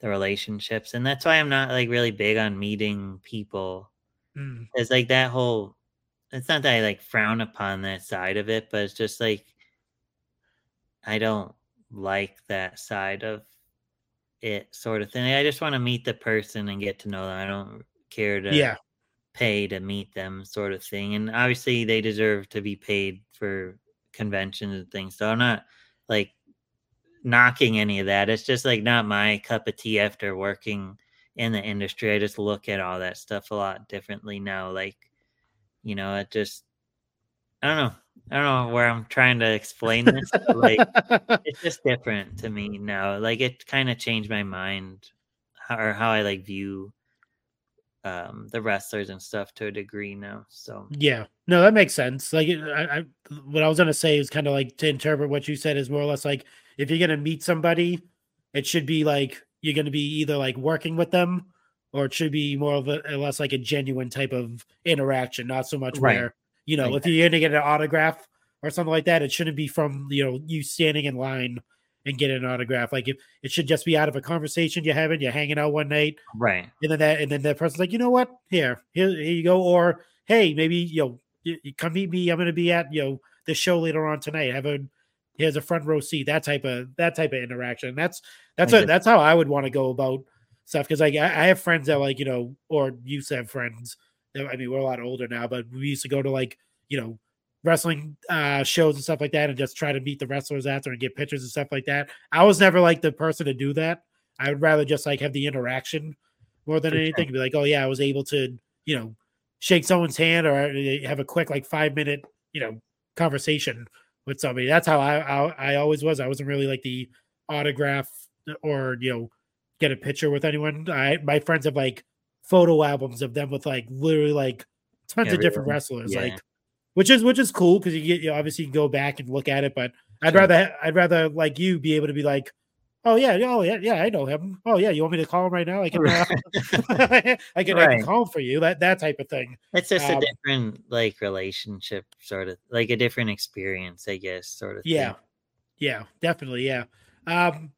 the relationships and that's why i'm not like really big on meeting people. Mm. it's like that whole it's not that i like frown upon that side of it but it's just like i don't like that side of it sort of thing. I just want to meet the person and get to know them. I don't care to yeah pay to meet them sort of thing and obviously they deserve to be paid for conventions and things so i'm not like knocking any of that. It's just like not my cup of tea after working in the industry. I just look at all that stuff a lot differently now. Like, you know, it just I don't know. I don't know where I'm trying to explain this. like <laughs> it's just different to me now. Like it kind of changed my mind how, or how I like view um the wrestlers and stuff to a degree now. So yeah, no, that makes sense. Like I, I what I was gonna say is kind of like to interpret what you said is more or less like if you're gonna meet somebody, it should be like you're gonna be either like working with them or it should be more of a less like a genuine type of interaction, not so much right. where you know, if you're gonna get an autograph or something like that, it shouldn't be from you know you standing in line and getting an autograph. Like if it should just be out of a conversation you're having, you're hanging out one night, right? And then that and then that person's like, you know what, here, here, here you go, or hey, maybe you know, come meet me. I'm gonna be at you know the show later on tonight. Have a here's a front row seat. That type of that type of interaction. That's that's a, that's how I would want to go about stuff because like I, I have friends that like you know, or used to have friends. That, I mean, we're a lot older now, but we used to go to like you know wrestling uh, shows and stuff like that and just try to meet the wrestlers after and get pictures and stuff like that. I was never like the person to do that. I would rather just like have the interaction more than anything. Be like, oh yeah, I was able to, you know, shake someone's hand or uh, have a quick like five minute, you know, conversation with somebody. That's how I I, I always was. I wasn't really like the autograph or you know get a picture with anyone. I my friends have like photo albums of them with like literally like tons yeah, of different wrestlers. Yeah. Like which is which is cool because you get you obviously go back and look at it. But I'd rather I'd rather like you be able to be like, oh yeah, oh yeah, yeah, I know him. Oh yeah, you want me to call him right now? I can, uh, <laughs> I can, right. I can call him for you. That that type of thing. It's just um, a different like relationship, sort of like a different experience, I guess, sort of. Yeah, thing. yeah, definitely, yeah. Um,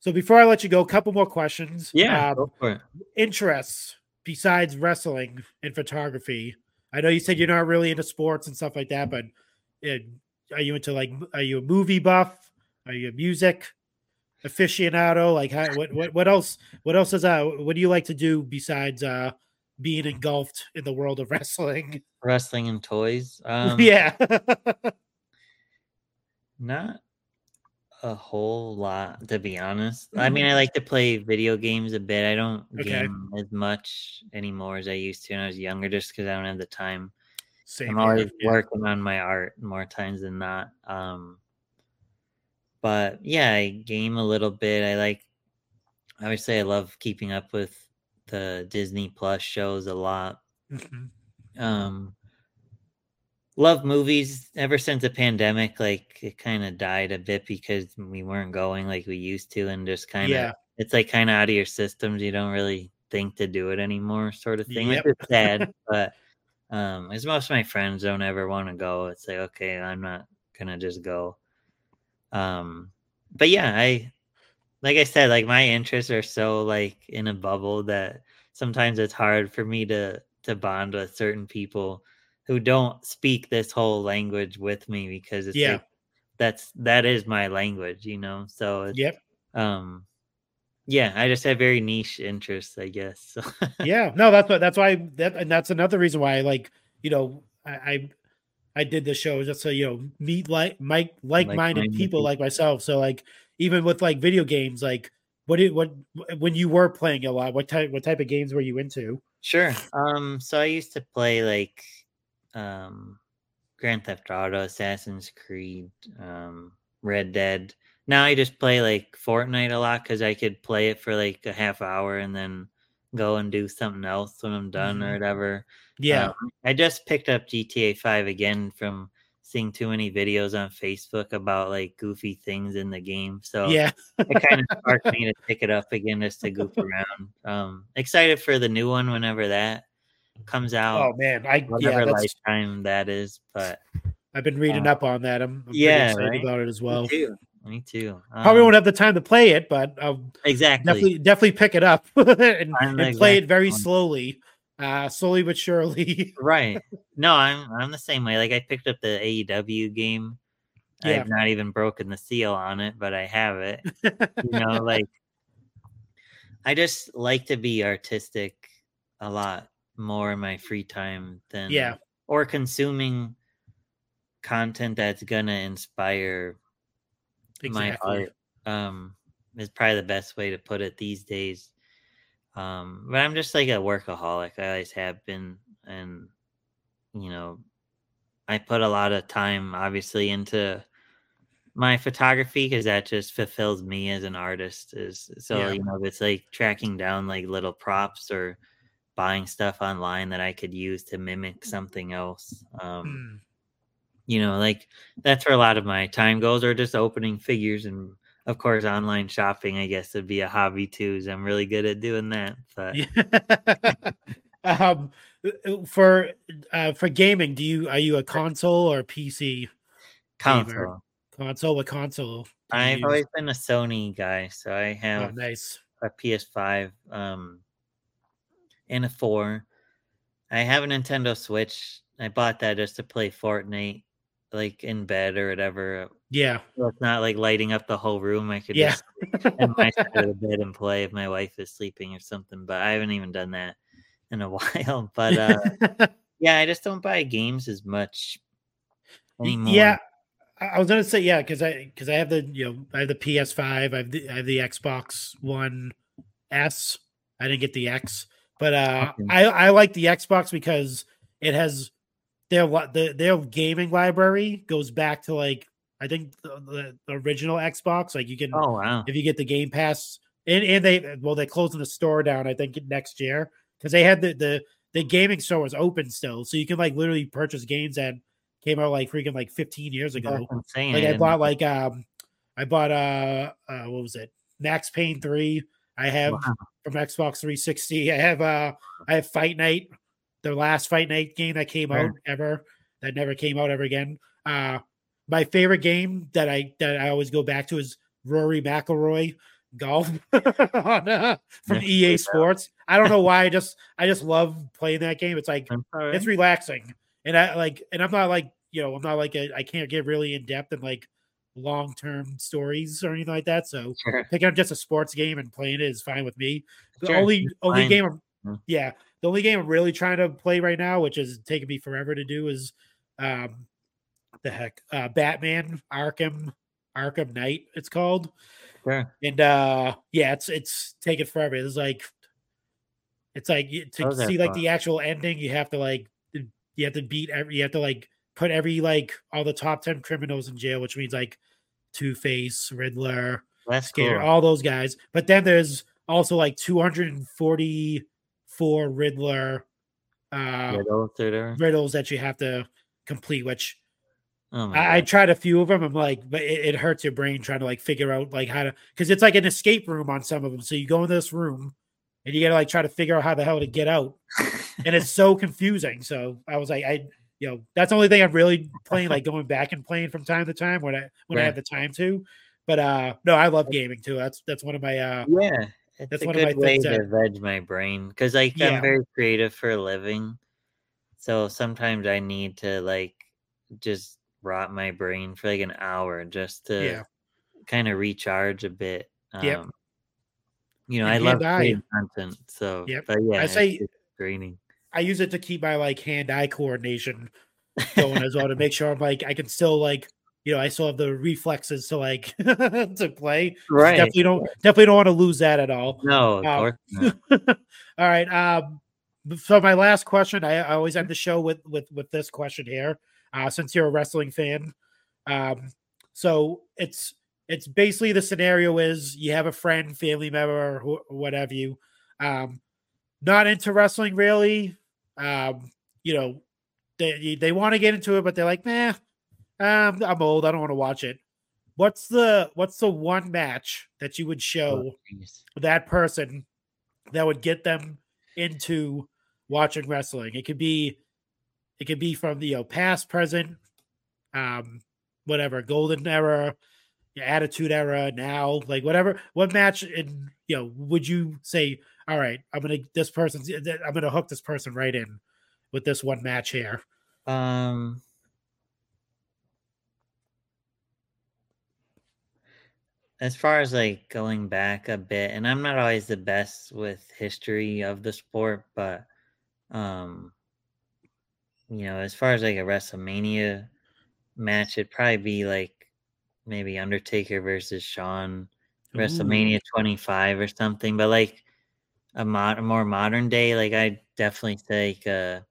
so before I let you go, a couple more questions. Yeah, um, interests besides wrestling and photography. I know you said you're not really into sports and stuff like that, but it, are you into like are you a movie buff? Are you a music aficionado? Like how, what what what else what else is uh what do you like to do besides uh being engulfed in the world of wrestling? Wrestling and toys. <laughs> Um yeah. <laughs> not a whole lot to be honest. I mean, I mm-hmm. like to play video games a bit. I don't okay. game as much anymore as I used to when I was younger, just because I don't have the time. Same I'm always yeah. working on my art more times than not. Um, but yeah, I game a little bit. I like. I would say I love keeping up with the Disney Plus shows a lot. Mm-hmm. Um, love movies ever since the pandemic like it kind of died a bit because we weren't going like we used to and just kind of yeah. it's like kind of out of your systems you don't really think to do it anymore sort of thing yep. which is sad <laughs> but um as most of my friends don't ever want to go it's like okay i'm not gonna just go um but yeah i like i said like my interests are so like in a bubble that sometimes it's hard for me to to bond with certain people who don't speak this whole language with me because it's yeah. Like, that's that is my language, you know. So yep. Um yeah, I just have very niche interests, I guess. So. <laughs> yeah, no, that's what that's why that and that's another reason why I like, you know, I I, I did the show just so you know meet like Mike like-minded like people like myself. So like even with like video games, like what did what when you were playing a lot, what type what type of games were you into? Sure. Um so I used to play like um, Grand Theft Auto, Assassin's Creed, um, Red Dead. Now I just play like Fortnite a lot because I could play it for like a half hour and then go and do something else when I'm done mm-hmm. or whatever. Yeah. Um, I just picked up GTA 5 again from seeing too many videos on Facebook about like goofy things in the game. So yeah, it kind of <laughs> sparked me to pick it up again just to goof around. Um, excited for the new one whenever that comes out. Oh man, I whatever yeah, lifetime that is. But I've been reading uh, up on that. I'm, I'm yeah right? about it as well. Me too. Me too. Um, Probably won't have the time to play it, but I'll exactly definitely definitely pick it up <laughs> and, and play it very one. slowly, uh, slowly but surely. <laughs> right. No, I'm I'm the same way. Like I picked up the AEW game. Yeah. I've not even broken the seal on it, but I have it. <laughs> you know, like I just like to be artistic a lot more in my free time than yeah or consuming content that's gonna inspire exactly. my art um is probably the best way to put it these days um but i'm just like a workaholic i always have been and you know I put a lot of time, obviously, into my photography because that just fulfills me as an artist. Is so Yeah. you know, it's like tracking down like little props or buying stuff online that I could use to mimic something else. Um, Mm. you know, like that's where a lot of my time goes, or just opening figures and of course online shopping. I guess would be a hobby too. Is I'm really good at doing that. But Yeah. <laughs> um, uh, for uh, for gaming, do you are you a console or PC console. console? What console? I've always been a Sony guy, so I Oh, have nice. a PS5 um and a 4. I have a Nintendo Switch. I bought that just to play Fortnite like in bed or whatever. Yeah, So it's not like lighting up the whole room. I could yeah. just in my side of the bed and play if my wife is sleeping or something, but I haven't even done that in a <laughs> while. But uh <laughs> yeah, I just don't buy games as much anymore. Yeah, I I was gonna say yeah because I because I have the you know I have the PS5, I have the I have the Xbox One S. I didn't get the X, but uh, Okay. I I like the Xbox because it has their the, their gaming library goes back to like I think the, the, the original Xbox. Like you can Oh wow. if you get the Game Pass, and and they well they're closing the store down I think next year because they had the the the gaming store was open still, so you can like literally purchase games that came out like freaking like 15 years ago. Like I bought like um I bought uh uh what was it Max Payne three. I have Wow. from Xbox 360. I have uh I have Fight Night, the last Fight Night game that came Sure. out ever that never came out ever again. Uh my favorite game that I that I always go back to is Rory McIlroy golf <laughs> on, uh, from Yeah, EA Sports. I don't know why. I just I just love playing that game. It's like it's relaxing and i like and i'm not like you know i'm not like a, i can't get really in depth and like long term stories or anything like that so Sure. picking up just a sports game and playing it is fine with me the Sure, only only game I'm, yeah the only game i'm really trying to play right now which is taking me forever to do is um the heck uh batman arkham arkham knight it's called Sure. and uh yeah it's it's taking forever it's like it's like to Those see like fun. the actual ending you have to like you have to beat every you have to like put every like all the top 10 criminals in jail which means like two-face riddler That's skater cool. all those guys but then there's also like 244 riddler uh Riddles riddles that you have to complete which Oh I, I tried a few of them. I'm like, but it, it hurts your brain trying to like figure out like how to because it's like an escape room on some of them. So you go in this room and you gotta like try to figure out how the hell to get out, and it's so confusing. So I was like, I you know that's the only thing I'm really playing, like <laughs> going back and playing from time to time when I when I have the time to. But uh no, I love gaming too. That's that's one of my uh yeah, it's That's a one of my good way to veg my brain because like Yeah. I'm very creative for a living, so sometimes I need to like just rot my brain for like an hour just to Yeah. kind of recharge a bit. Yep. Um, you know, And I love creating content, so Yep. but yeah, I say- draining. I use it to keep my like hand eye coordination going as well to make <laughs> sure I'm like I can still like you know I still have the reflexes to like <laughs> to play. Right. Definitely don't definitely don't want to lose that at all. No, of course <laughs> not. all right. Um so my last question, I, I always end the show with with with this question here. Uh since you're a wrestling fan. Um so it's it's basically the scenario is you have a friend, family member, or who- what have you, um, not into wrestling really. Um, you know, they they want to get into it, but they're like, nah, um, I'm old, I don't want to watch it. What's the what's the one match that you would show Oh, that person that would get them into watching wrestling? It could be it could be from the you know, past, present, um, whatever, golden era, attitude era, now, like whatever. What match in you know would you say? All right, I'm gonna this person's I'm gonna hook this person right in with this one match here. Um. As far as like going back a bit, and I'm not always the best with history of the sport, but um, you know, as far as like a WrestleMania match, it'd probably be like maybe Undertaker versus Shawn, WrestleMania 25 or something. But like a, mod- a more modern day, like I definitely take a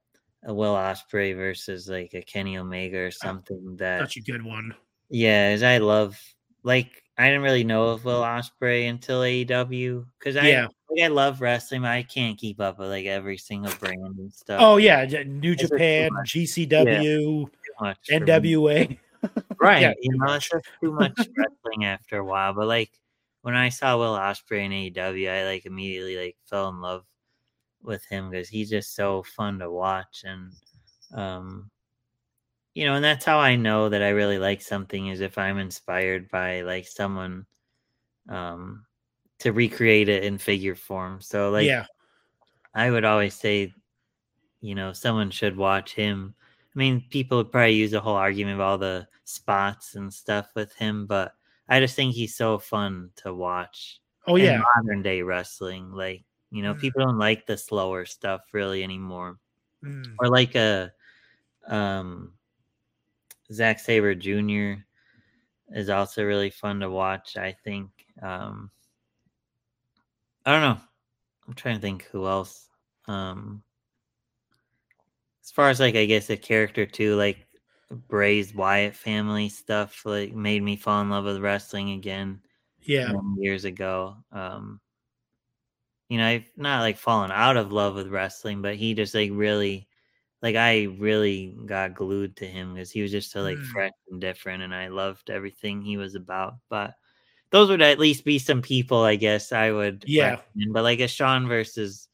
a Will Ospreay versus like a Kenny Omega or ah, something that Such a good one. yeah, as I love like I didn't really know of Will Ospreay until AEW because I Yeah. like I love wrestling, but I can't keep up with like every single brand and stuff. Oh yeah, New It's Japan. GCW, too much for me. NWA. Right? Yeah, you know, it's just too much wrestling after a while. But like when I saw Will Ospreay in AEW, I like immediately like fell in love with him because he's just so fun to watch and um you know and that's how i know that i really like something is if i'm inspired by like someone um to recreate it in figure form so like yeah, i would always say you know someone should watch him i mean people would probably use a whole argument of all the spots and stuff with him but i just think he's so fun to watch oh yeah, modern day wrestling like you know Mm. people don't like the slower stuff really anymore Mm. or like a um Zack Sabre Jr. is also really fun to watch. I think. Um I don't know. I'm trying to think who else. Um as far as like I guess a character too, like Bray's Wyatt family stuff, like made me fall in love with wrestling again yeah, years ago. Um, you know, I've not like fallen out of love with wrestling, but he just like really, like I really got glued to him because he was just so like Mm. fresh and different, and I loved everything he was about. But those would at least be some people, I guess I would. Yeah. recommend. But like a Shawn versus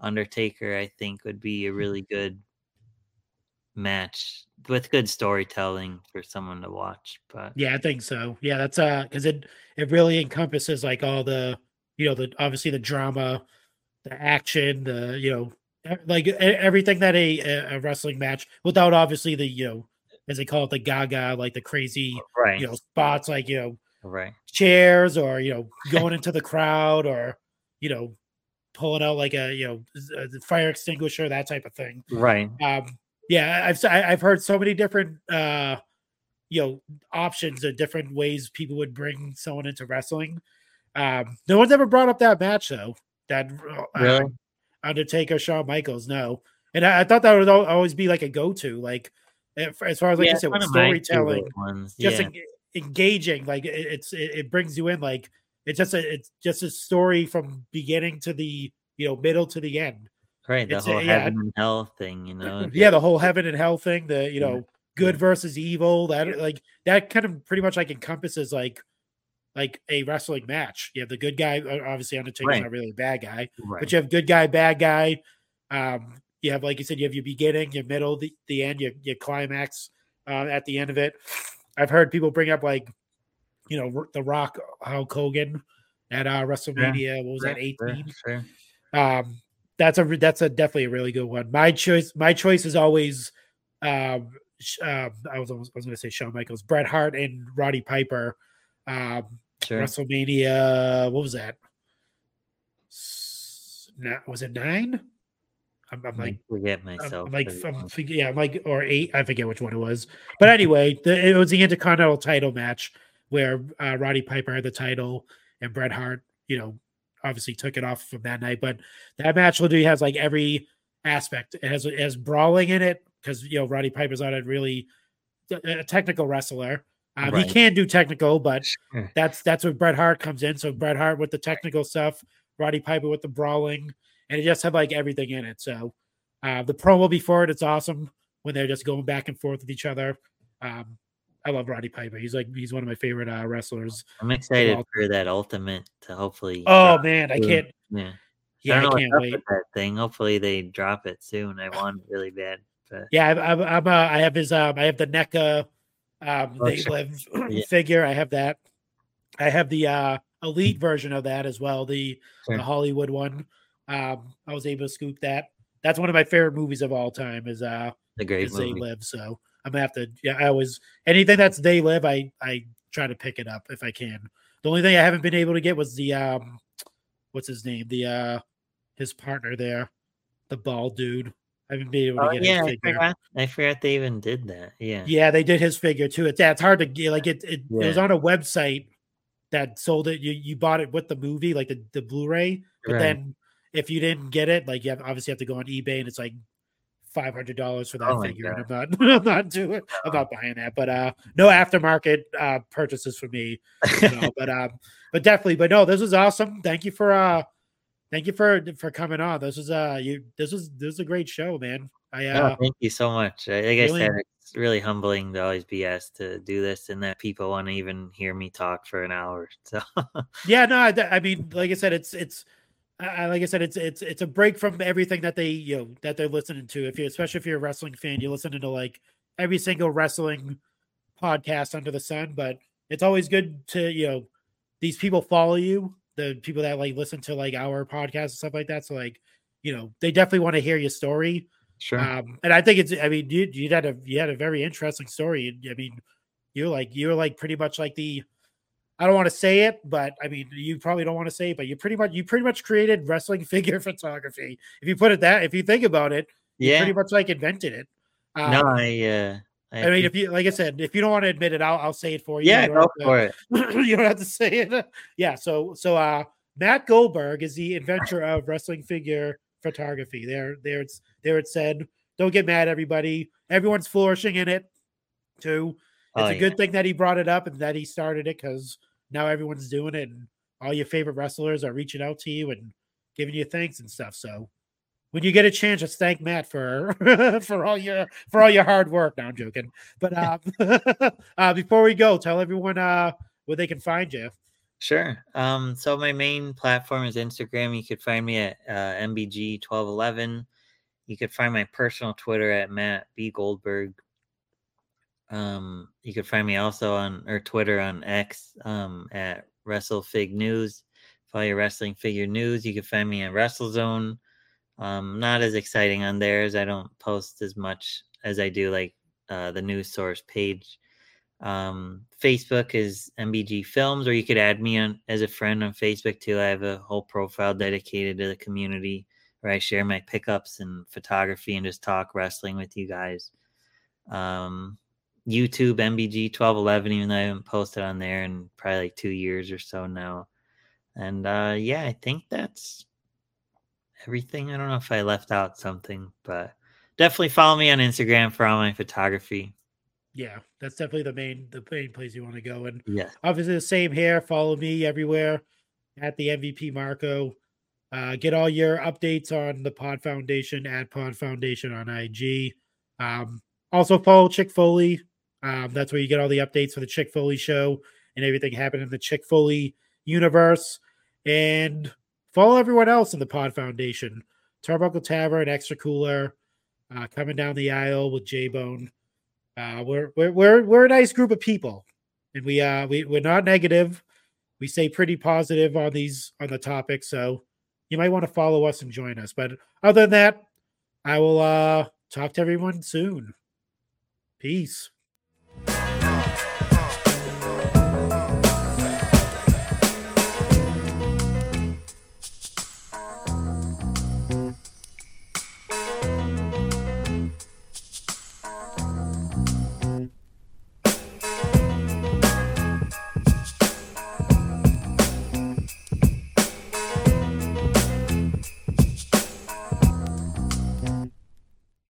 Undertaker, I think would be a really good match with good storytelling for someone to watch. But yeah. I think so. Yeah, that's uh, because it it really encompasses like all the you know the obviously the drama, the action, the you know like everything that a a- wrestling match without obviously the you know as they call it the Gaga like the crazy right, you know spots like you know right, chairs or you know <laughs> going into the crowd or you know pulling out like a you know a fire extinguisher that type of thing right. um yeah i've i've heard so many different uh you know options or different ways people would bring someone into wrestling um no one's ever brought up that match though that uh, Really? undertaker shawn michaels no and I, I thought that would always be like a go-to like as far as like Yeah, you said with storytelling ones. just yeah. en- engaging like it, it's it, it brings you in like it's just a it's just a story from beginning to the you know middle to the end right. The it's a- whole yeah. heaven and hell thing, you know. <clears throat> yeah the whole heaven and hell thing the you Yeah. know good versus evil that like that kind of pretty much like encompasses like like a wrestling match you have the good guy obviously undertaker's Right. not really a bad guy right. but you have good guy bad guy um you have like you said you have your beginning your middle the, the end your, your climax uh, at the end of it i've heard people bring up like you know the rock hulk hogan at uh wrestlemania what was that Sure, 18 Sure. um that's a that's a definitely a really good one my choice my choice is always um, um i was almost, I was going to say Shawn Michaels Bret Hart and Roddy Piper um Sure. WrestleMania what was that was it 9 I'm, I'm like forget myself. I'm like I'm, yeah I'm like or 8 I forget which one it was but anyway the, it was the Intercontinental title match where uh, Roddy Piper had the title and Bret Hart you know obviously took it off from that night. But that match literally has like every aspect. It has it has brawling in it because you know Roddy Piper's not a really a technical wrestler. Um, Right. He can do technical, but <laughs> that's that's where Bret Hart comes in. So Bret Hart with the technical stuff, Roddy Piper with the brawling, and it just had like everything in it. So uh, the promo before it, it's awesome when they're just going back and forth with each other. Um, I love Roddy Piper. He's like he's one of my favorite uh, wrestlers. I'm excited for that ultimate to hopefully. Oh man, I can't. Yeah. Yeah, I I, don't know can't wait. that thing. Hopefully they drop it soon. I want it really bad. But Yeah, I'm, I'm, I'm uh, I have his um, I have the NECA, um, Oh, they sure. live Yeah. <clears throat> figure. I have that. I have the uh elite <clears throat> version of that as well. The Sure. the Hollywood one. Um, I was able to scoop that. That's one of my favorite movies of all time. Is uh, a great is They. Live. So I'm gonna have to. Yeah, I always anything that's They Live. I I try to pick it up if I can. The only thing I haven't been able to get was the um, what's his name? The uh, his partner there, the bald dude. I haven't been able to Oh, get yeah, his I forgot. I forgot they even did that. Yeah. Yeah, they did his figure too. It's yeah, it's hard to get like it. It, it was on a website that sold it. You you bought it with the movie, like the the Blu-ray. But Right. then if you didn't get it, like you have obviously have to go on eBay and it's like five hundred dollars for that Oh figure, and I'm not <laughs> I'm not doing I'm not buying that. But uh, no aftermarket uh purchases for me. You know, <laughs> but um, but definitely, but no, this was awesome. Thank you for uh, thank you for for coming on. This was uh, you this was this was a great show, man. I No, uh, thank you so much. Like I really- said, it's really humbling to always be asked to do this, and that people want to even hear me talk for an hour. So yeah, no, I, I mean, like I said, it's it's. I, like I said, it's it's it's a break from everything that they you know that they're listening to. If you, especially if you're a wrestling fan, you're listening to like every single wrestling podcast under the sun. But it's always good to you know these people follow you, the people that like listen to like our podcast and stuff like that. So like you know they definitely want to hear your story. sure. Um, and I think it's I mean you you had a you had a very interesting story. I mean you're like you're like pretty much like the I don't want to say it, but I mean you probably don't want to say it, but you pretty much you pretty much created wrestling <laughs> figure photography. If you put it that if you think about it, you yeah. pretty much like invented it. Um, no, I. Uh, I mean, if you like I said, if you don't want to admit it, I'll I'll say it for you. yeah, You go have to- for it. <clears throat> you don't have to say it. Yeah. So so uh Matt Goldberg is the inventor of wrestling figure photography. There, there it's there it said. Don't get mad, everybody. Everyone's flourishing in it too. It's Oh, a yeah. good thing that he brought it up and that he started it because now everyone's doing it and all your favorite wrestlers are reaching out to you and giving you thanks and stuff. So when you get a chance, just thank Matt for <laughs> for all your for all your hard work. Now I'm joking, but uh, <laughs> uh, before we go, tell everyone uh, where they can find you. Sure. Um, so my main platform is Instagram. You could find me at uh, MBG1211. You could find my personal Twitter at Matt B Goldberg. Um, you could find me also on or Twitter on X um, at WrestleFig News. All your wrestling figure news, you can find me on WrestleZone. Um, not as exciting on theirs. I don't post as much as I do like uh, the news source page. Um, Facebook is MBG Films, or you could add me on as a friend on Facebook too. I have a whole profile dedicated to the community where I share my pickups and photography and just talk wrestling with you guys. Um, YouTube MBG twelve eleven, even though I haven't posted on there in probably like two years or so now. And uh, yeah, I think that's everything. I don't know if I left out something, but definitely follow me on Instagram for all my photography. Yeah, that's definitely the main the main place you want to go. And Yeah. obviously the same here. Follow me everywhere at the MVP Marco. Uh, get all your updates on the Pod Foundation at Pod Foundation on IG. Um, also follow Chick Foley. Um, that's where you get all the updates for the Chick Foley show and everything happening in the Chick Foley universe. And follow everyone else in the Pod Foundation. Turnbuckle Tavern, Extra Cooler, uh, coming down the aisle with J Bone. Uh, we're we're we're we're a nice group of people, and we uh we we're not negative. We stay pretty positive on these on the topic, so you might want to follow us and join us. But other than that, I will uh talk to everyone soon. Peace.